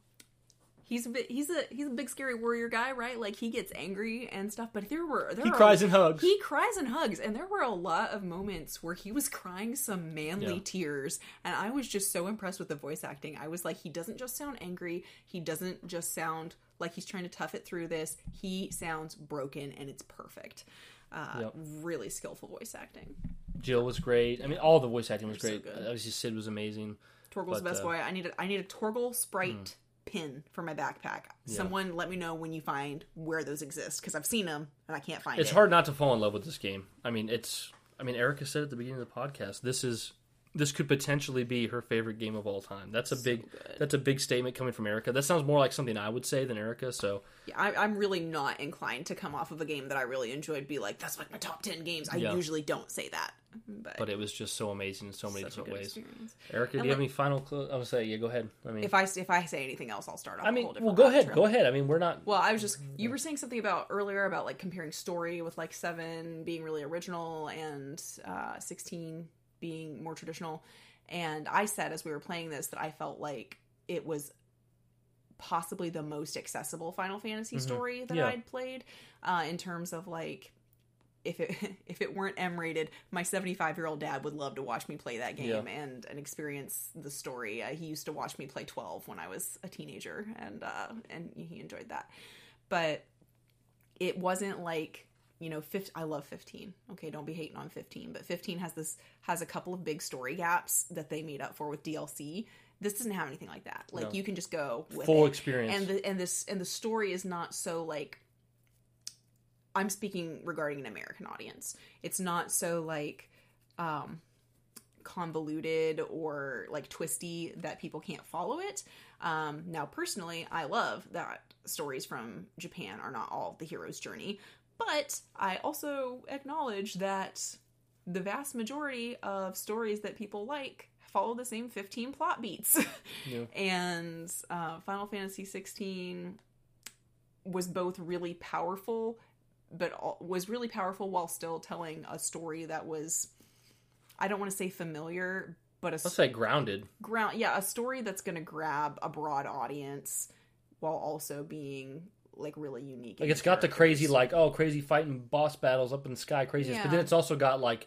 he's a bit he's a he's a big scary warrior guy, right? Like he gets angry and stuff, but there were there He are- cries and hugs. He cries and hugs, and there were a lot of moments where he was crying some manly Yeah. tears, and I was just so impressed with the voice acting. I was like, he doesn't just sound angry, he doesn't just sound like he's trying to tough it through this. He sounds broken, and it's perfect. Uh, Yep. Really skillful voice acting. Jill was great. I mean, all the voice acting was They're so great. good. Obviously, Cid was amazing. Torgal's the best uh, boy. I need a I need a Torgal Sprite pin for my backpack. Someone let me know when you find where those exist because I've seen them and I can't find them. It's it. hard not to fall in love with this game. I mean, it's. I mean, Erika said at the beginning of the podcast, this is. This could potentially be her favorite game of all time. That's a big. good. That's a big statement coming from Erika. That sounds more like something I would say than Erika. So Yeah, I, I'm really not inclined to come off of a game that I really enjoyed. Be like, that's like my top ten games. I Yeah. usually don't say that, but, but it was just so amazing in so many different ways. experience. Erika, do And you have any final? Clo- I would say, yeah, go ahead. I mean, If I if I say anything else, I'll start off. I a mean, whole different well, go ahead, trail. go ahead. I mean, we're not. Well, I was just you were saying something about earlier about like comparing story with like seven being really original and uh, sixteen being more traditional. And I said as we were playing this that I felt like it was possibly the most accessible Final Fantasy story that Mm-hmm. Yeah. I'd played uh, in terms of like if it [LAUGHS] if it weren't M rated, my seventy five year old dad would love to watch me play that game Yeah. and and experience the story. Uh, he used to watch me play twelve when I was a teenager, and uh, and he enjoyed that. But it wasn't like you know, 15, I love fifteen. Okay, don't be hating on fifteen, but fifteen has this has a couple of big story gaps that they made up for with DLC. This doesn't have anything like that. Like No. you can just go with Full it. experience. and the and this and the story is not so like I'm speaking regarding an American audience. It's not so like um convoluted or like twisty that people can't follow it. Um now personally, I love that stories from Japan are not all the hero's journey, but I also acknowledge that the vast majority of stories that people like follow the same 15 plot beats. [LAUGHS] Yeah. and uh, Final Fantasy 16 was both really powerful, but al- was really powerful while still telling a story that was, I don't want to say familiar, but a Let's say grounded. ground, yeah, a story that's going to grab a broad audience while also being like really unique. Like it's got the crazy, like oh, crazy fighting boss battles up in the sky, craziness. But then it's also got like,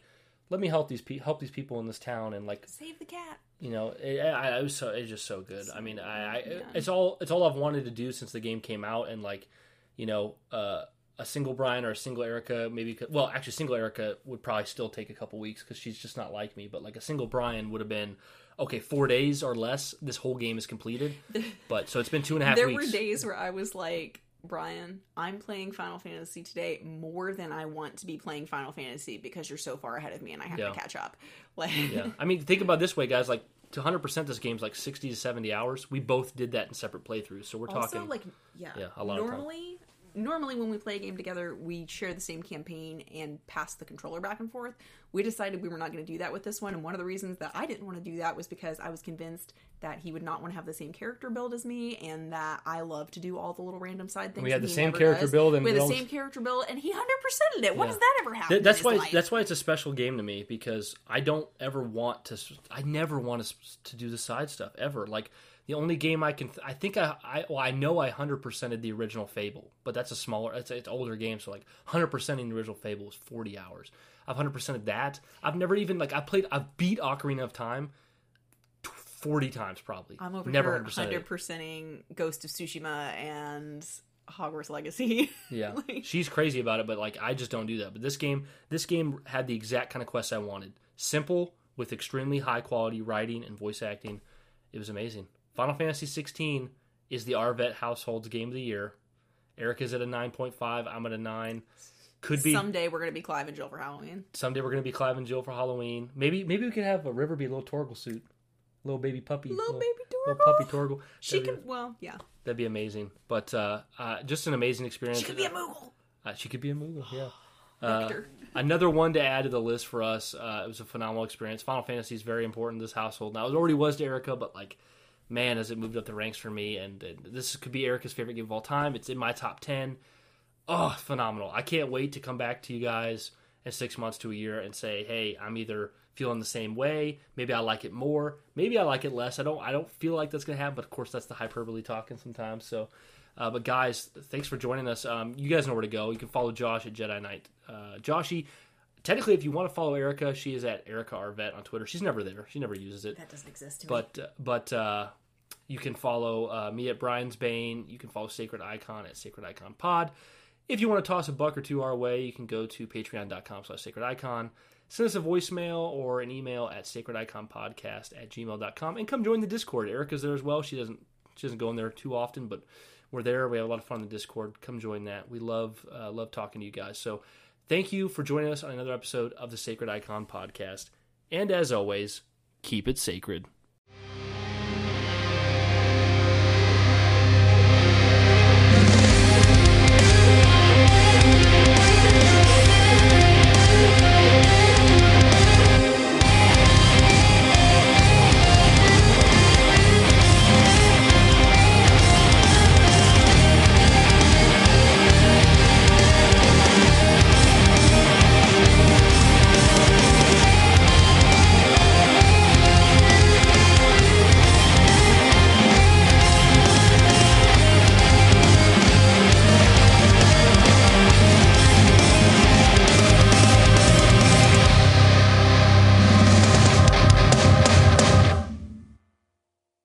let me help these pe- help these people in this town, and like save the cat. you know, it, I, I was so it's just so good. I mean, I, I Yeah. it's all it's all I've wanted to do since the game came out, and like, you know, uh, a single Bryan or a single Erika, maybe. Could, well, actually, single Erika would probably still take a couple weeks because she's just not like me. But like a single Bryan would have been okay, four days or less. This whole game is completed. [LAUGHS] but so it's been two and a half there weeks. were days where I was like, Bryan, I'm playing Final Fantasy today more than I want to be playing Final Fantasy because you're so far ahead of me and I have Yeah. to catch up. [LAUGHS] Like, yeah, I mean, think about this way, guys. Like to 100 percent, this game's like 60 to 70 hours. We both did that in separate playthroughs, so we're also talking. like, yeah, Yeah, a lot of time. normally. Normally, when we play a game together, we share the same campaign and pass the controller back and forth. We decided we were not going to do that with this one, and one of the reasons that I didn't want to do that was because I was convinced that he would not want to have the same character build as me, and that I love to do all the little random side things. We had the same character does. build and we had the same character build, and he hundred percented it. When Yeah. does that ever happen? Th- that's why life? that's why it's a special game to me because I don't ever want to. I never want to, to do the side stuff ever. Like the only game I can, th- I think I, I, well, I know I hundred percented the original Fable, but that's a smaller, it's it's older game, so like hundred percenting the original Fable is forty hours. I've hundred percented that. I've never even like I played, I've beat Ocarina of Time forty times probably. I'm over never hundred percenting Ghost of Tsushima and Hogwarts Legacy. [LAUGHS] Yeah, Like- she's crazy about it, but like I just don't do that. But this game, this game had the exact kind of quest I wanted. Simple with extremely high quality writing and voice acting. It was amazing. Final Fantasy 16 is the Arivett household's game of the year. Erika's at a 9.5. I'm at a nine. Could be Someday we're gonna be Clive and Jill for Halloween. someday we're gonna be Clive and Jill for Halloween. Maybe maybe we could have a River be a little Torgal suit, little baby puppy, Little baby little Torgal. puppy Torgal. She That'd be- Well, yeah. That'd be amazing. But uh, uh, just an amazing experience. She could be a Moogle. Uh, she could be a Moogle, yeah. [GASPS] Victor. Another one to add to the list for us. Uh, it was a phenomenal experience. Final Fantasy is very important in this household. Now, it already was to Erika, but like, man, has it moved up the ranks for me. And, and this could be Erika's favorite game of all time. It's in my top 10. Oh, phenomenal. I can't wait to come back to you guys in six months to a year and say, hey, I'm either feeling the same way. Maybe I like it more. Maybe I like it less. I don't. I don't feel like that's gonna happen. But of course, that's the hyperbole talking sometimes. So, uh, but guys, thanks for joining us. Um, you guys know where to go. You can follow Josh at Jedi Knight. Uh, Joshy, technically, if you want to follow Erika, she is at Erika Arivett on Twitter. She's never there. She never uses it. That doesn't exist to But uh, but uh, you can follow uh, me at Bryan's Bane. You can follow Sacred Icon at Sacred Icon Pod. If you want to toss a buck or two our way, you can go to patreon.com slash sacred icon. Send us a voicemail or an email at sacrediconpodcast at gmail.com and come join the Discord. Erika's there as well. She doesn't she doesn't go in there too often, but we're there. We have a lot of fun in the Discord. Come join that. We love uh, love talking to you guys. So thank you for joining us on another episode of the Sacred Icon Podcast. And as always, keep it sacred.